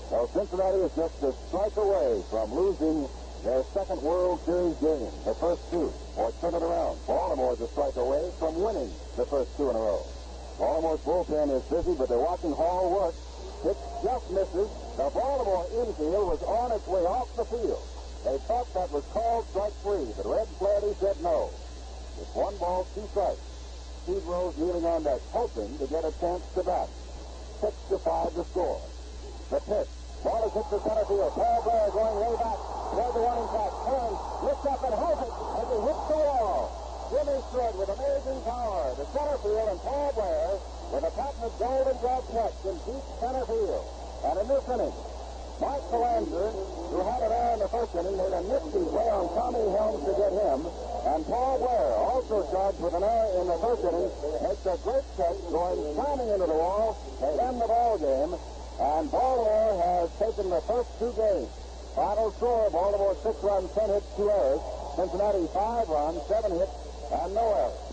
So Cincinnati is just a strike away from losing their second World Series game, the first two, or turn it around. Baltimore's a strike away from winning the first two in a row. Baltimore's bullpen is busy, but they're watching Hall work. Pitch just misses. The Baltimore infield was on its way off the field. They thought that was called strike three, but Red Flaherty said no. It's one ball, two strikes. Pete Rose kneeling on deck, hoping to get a chance to bat. Six to five the score. The pitch. Ball is hit to center field. Paul Blair going way back. There's the running back. Turns, lifts up and holds it as he hits the wall. Jimmy Stewart with amazing power to center field, and Paul Blair with a patented golden glove catch in deep center field. And a new inning, Mark Belanger, who had it there in the first inning, made a nifty play on Tommy Helms to get him. And Paul Blair, also charged with an error in the first inning, makes a great catch going slamming into the wall to end the ball game. And Baltimore has taken the first two games. Final score, Baltimore six runs, ten hits, two errors. Cincinnati five runs, seven hits, and no errors.